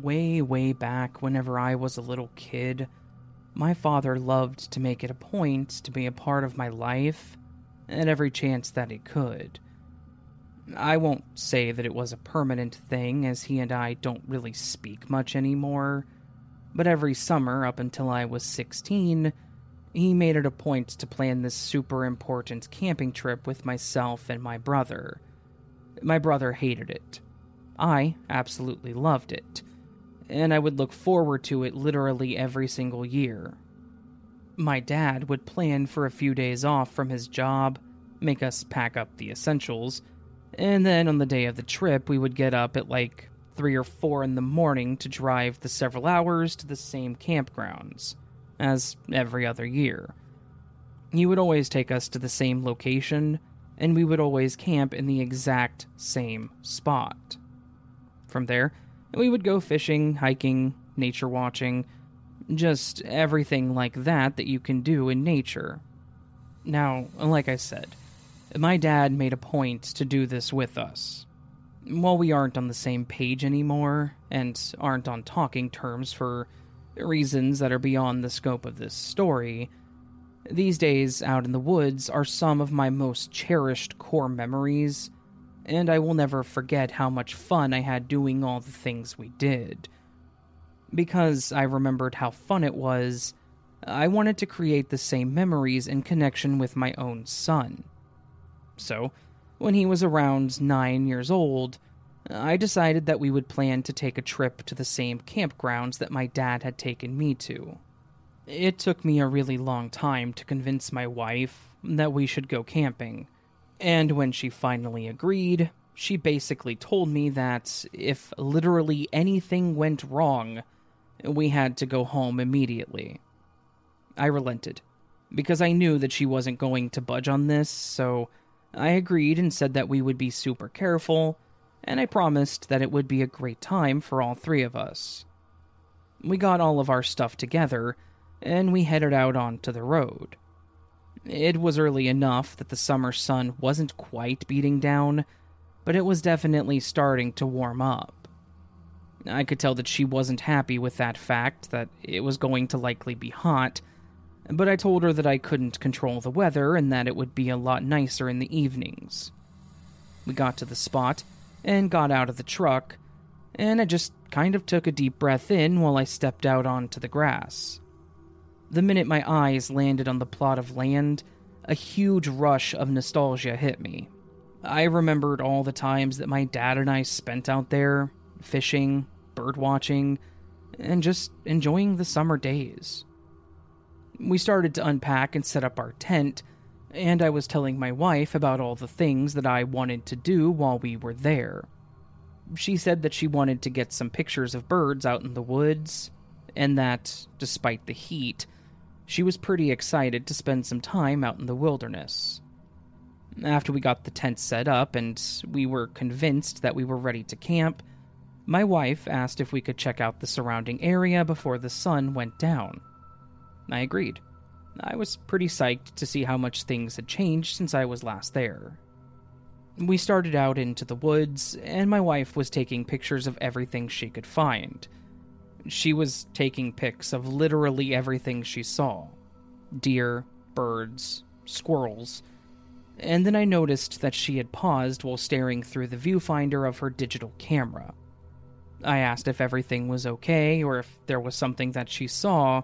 [SPEAKER 1] Way, way back, whenever I was a little kid, my father loved to make it a point to be a part of my life at every chance that he could. I won't say that it was a permanent thing, as he and I don't really speak much anymore, but every summer up until I was 16, he made it a point to plan this super important camping trip with myself and my brother. My brother hated it. I absolutely loved it, and I would look forward to it literally every single year. My dad would plan for a few days off from his job, make us pack up the essentials, and then on the day of the trip, we would get up at like 3 or 4 in the morning to drive the several hours to the same campgrounds, as every other year. He would always take us to the same location, and we would always camp in the exact same spot. From there, we would go fishing, hiking, nature watching, just everything like that that you can do in nature. Now, like I said, my dad made a point to do this with us. While we aren't on the same page anymore, and aren't on talking terms for reasons that are beyond the scope of this story, these days out in the woods are some of my most cherished core memories, and I will never forget how much fun I had doing all the things we did. Because I remembered how fun it was, I wanted to create the same memories in connection with my own son. So, when he was around nine years old, I decided that we would plan to take a trip to the same campgrounds that my dad had taken me to. It took me a really long time to convince my wife that we should go camping, and when she finally agreed, she basically told me that if literally anything went wrong, we had to go home immediately. I relented, because I knew that she wasn't going to budge on this, so I agreed and said that we would be super careful, and I promised that it would be a great time for all three of us. We got all of our stuff together, and we headed out onto the road. It was early enough that the summer sun wasn't quite beating down, but it was definitely starting to warm up. I could tell that she wasn't happy with that fact, that it was going to likely be hot, but I told her that I couldn't control the weather and that it would be a lot nicer in the evenings. We got to the spot and got out of the truck, and I just kind of took a deep breath in while I stepped out onto the grass. The minute my eyes landed on the plot of land, a huge rush of nostalgia hit me. I remembered all the times that my dad and I spent out there fishing, bird watching, and just enjoying the summer days. We started to unpack and set up our tent, and I was telling my wife about all the things that I wanted to do while we were there. She said that she wanted to get some pictures of birds out in the woods, and that, despite the heat, she was pretty excited to spend some time out in the wilderness. After we got the tent set up and we were convinced that we were ready to camp, my wife asked if we could check out the surrounding area before the sun went down. I agreed. I was pretty psyched to see how much things had changed since I was last there. We started out into the woods, and my wife was taking pictures of everything she could find. She was taking pics of literally everything she saw deer, birds, squirrels. And then I noticed that she had paused while staring through the viewfinder of her digital camera. I asked if everything was okay or if there was something that she saw,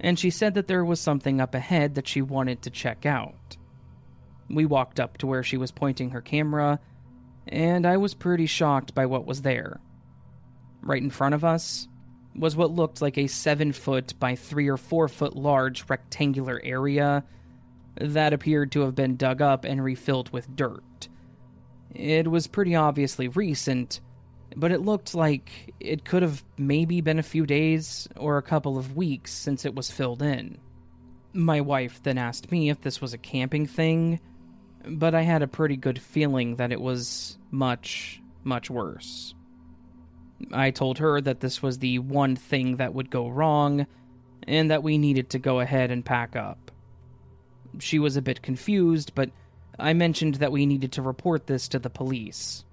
[SPEAKER 1] and she said that there was something up ahead that she wanted to check out. We walked up to where she was pointing her camera, and I was pretty shocked by what was there. Right in front of us was what looked like a 7 foot by 3 or 4 foot large rectangular area that appeared to have been dug up and refilled with dirt. It was pretty obviously recent but it looked like it could have maybe been a few days or a couple of weeks since it was filled in. My wife then asked me if this was a camping thing, but I had a pretty good feeling that it was much, much worse. I told her that this was the one thing that would go wrong, and that we needed to go ahead and pack up. She was a bit confused, but I mentioned that we needed to report this to the police.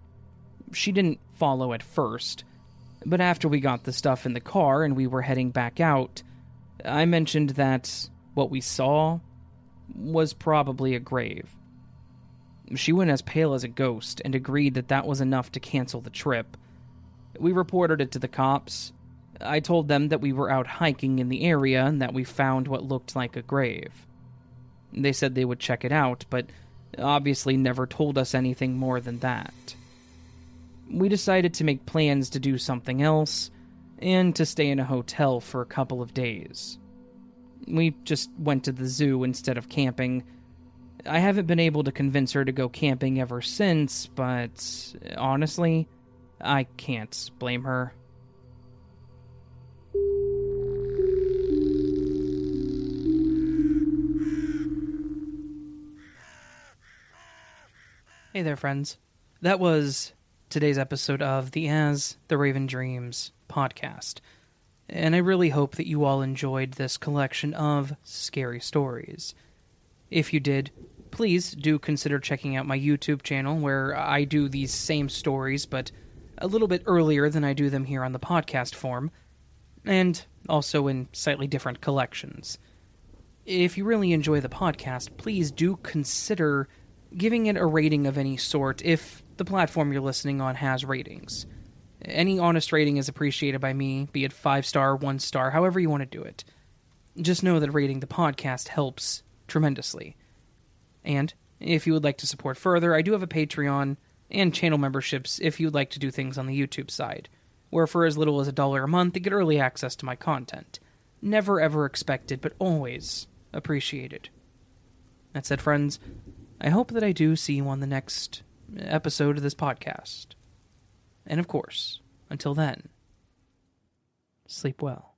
[SPEAKER 1] She didn't follow at first, but after we got the stuff in the car and we were heading back out, I mentioned that what we saw was probably a grave. She went as pale as a ghost and agreed that that was enough to cancel the trip. We reported it to the cops. I told them that we were out hiking in the area and that we found what looked like a grave. They said they would check it out, but obviously never told us anything more than that we decided to make plans to do something else and to stay in a hotel for a couple of days. We just went to the zoo instead of camping. I haven't been able to convince her to go camping ever since, but honestly, I can't blame her. Hey there, friends. That was today's episode of the As the Raven Dreams podcast. And I really hope that you all enjoyed this collection of scary stories. If you did, please do consider checking out my YouTube channel where I do these same stories, but a little bit earlier than I do them here on the podcast form, and also in slightly different collections. If you really enjoy the podcast, please do consider giving it a rating of any sort if the platform you're listening on has ratings. Any honest rating is appreciated by me, be it five star, one star, however you want to do it. Just know that rating the podcast helps tremendously. And if you would like to support further, I do have a Patreon and channel memberships if you'd like to do things on the YouTube side, where for as little as a dollar a month you get early access to my content. Never ever expected, but always appreciated. That said, friends, I hope that I do see you on the next episode of this podcast. And of course, until then, sleep well.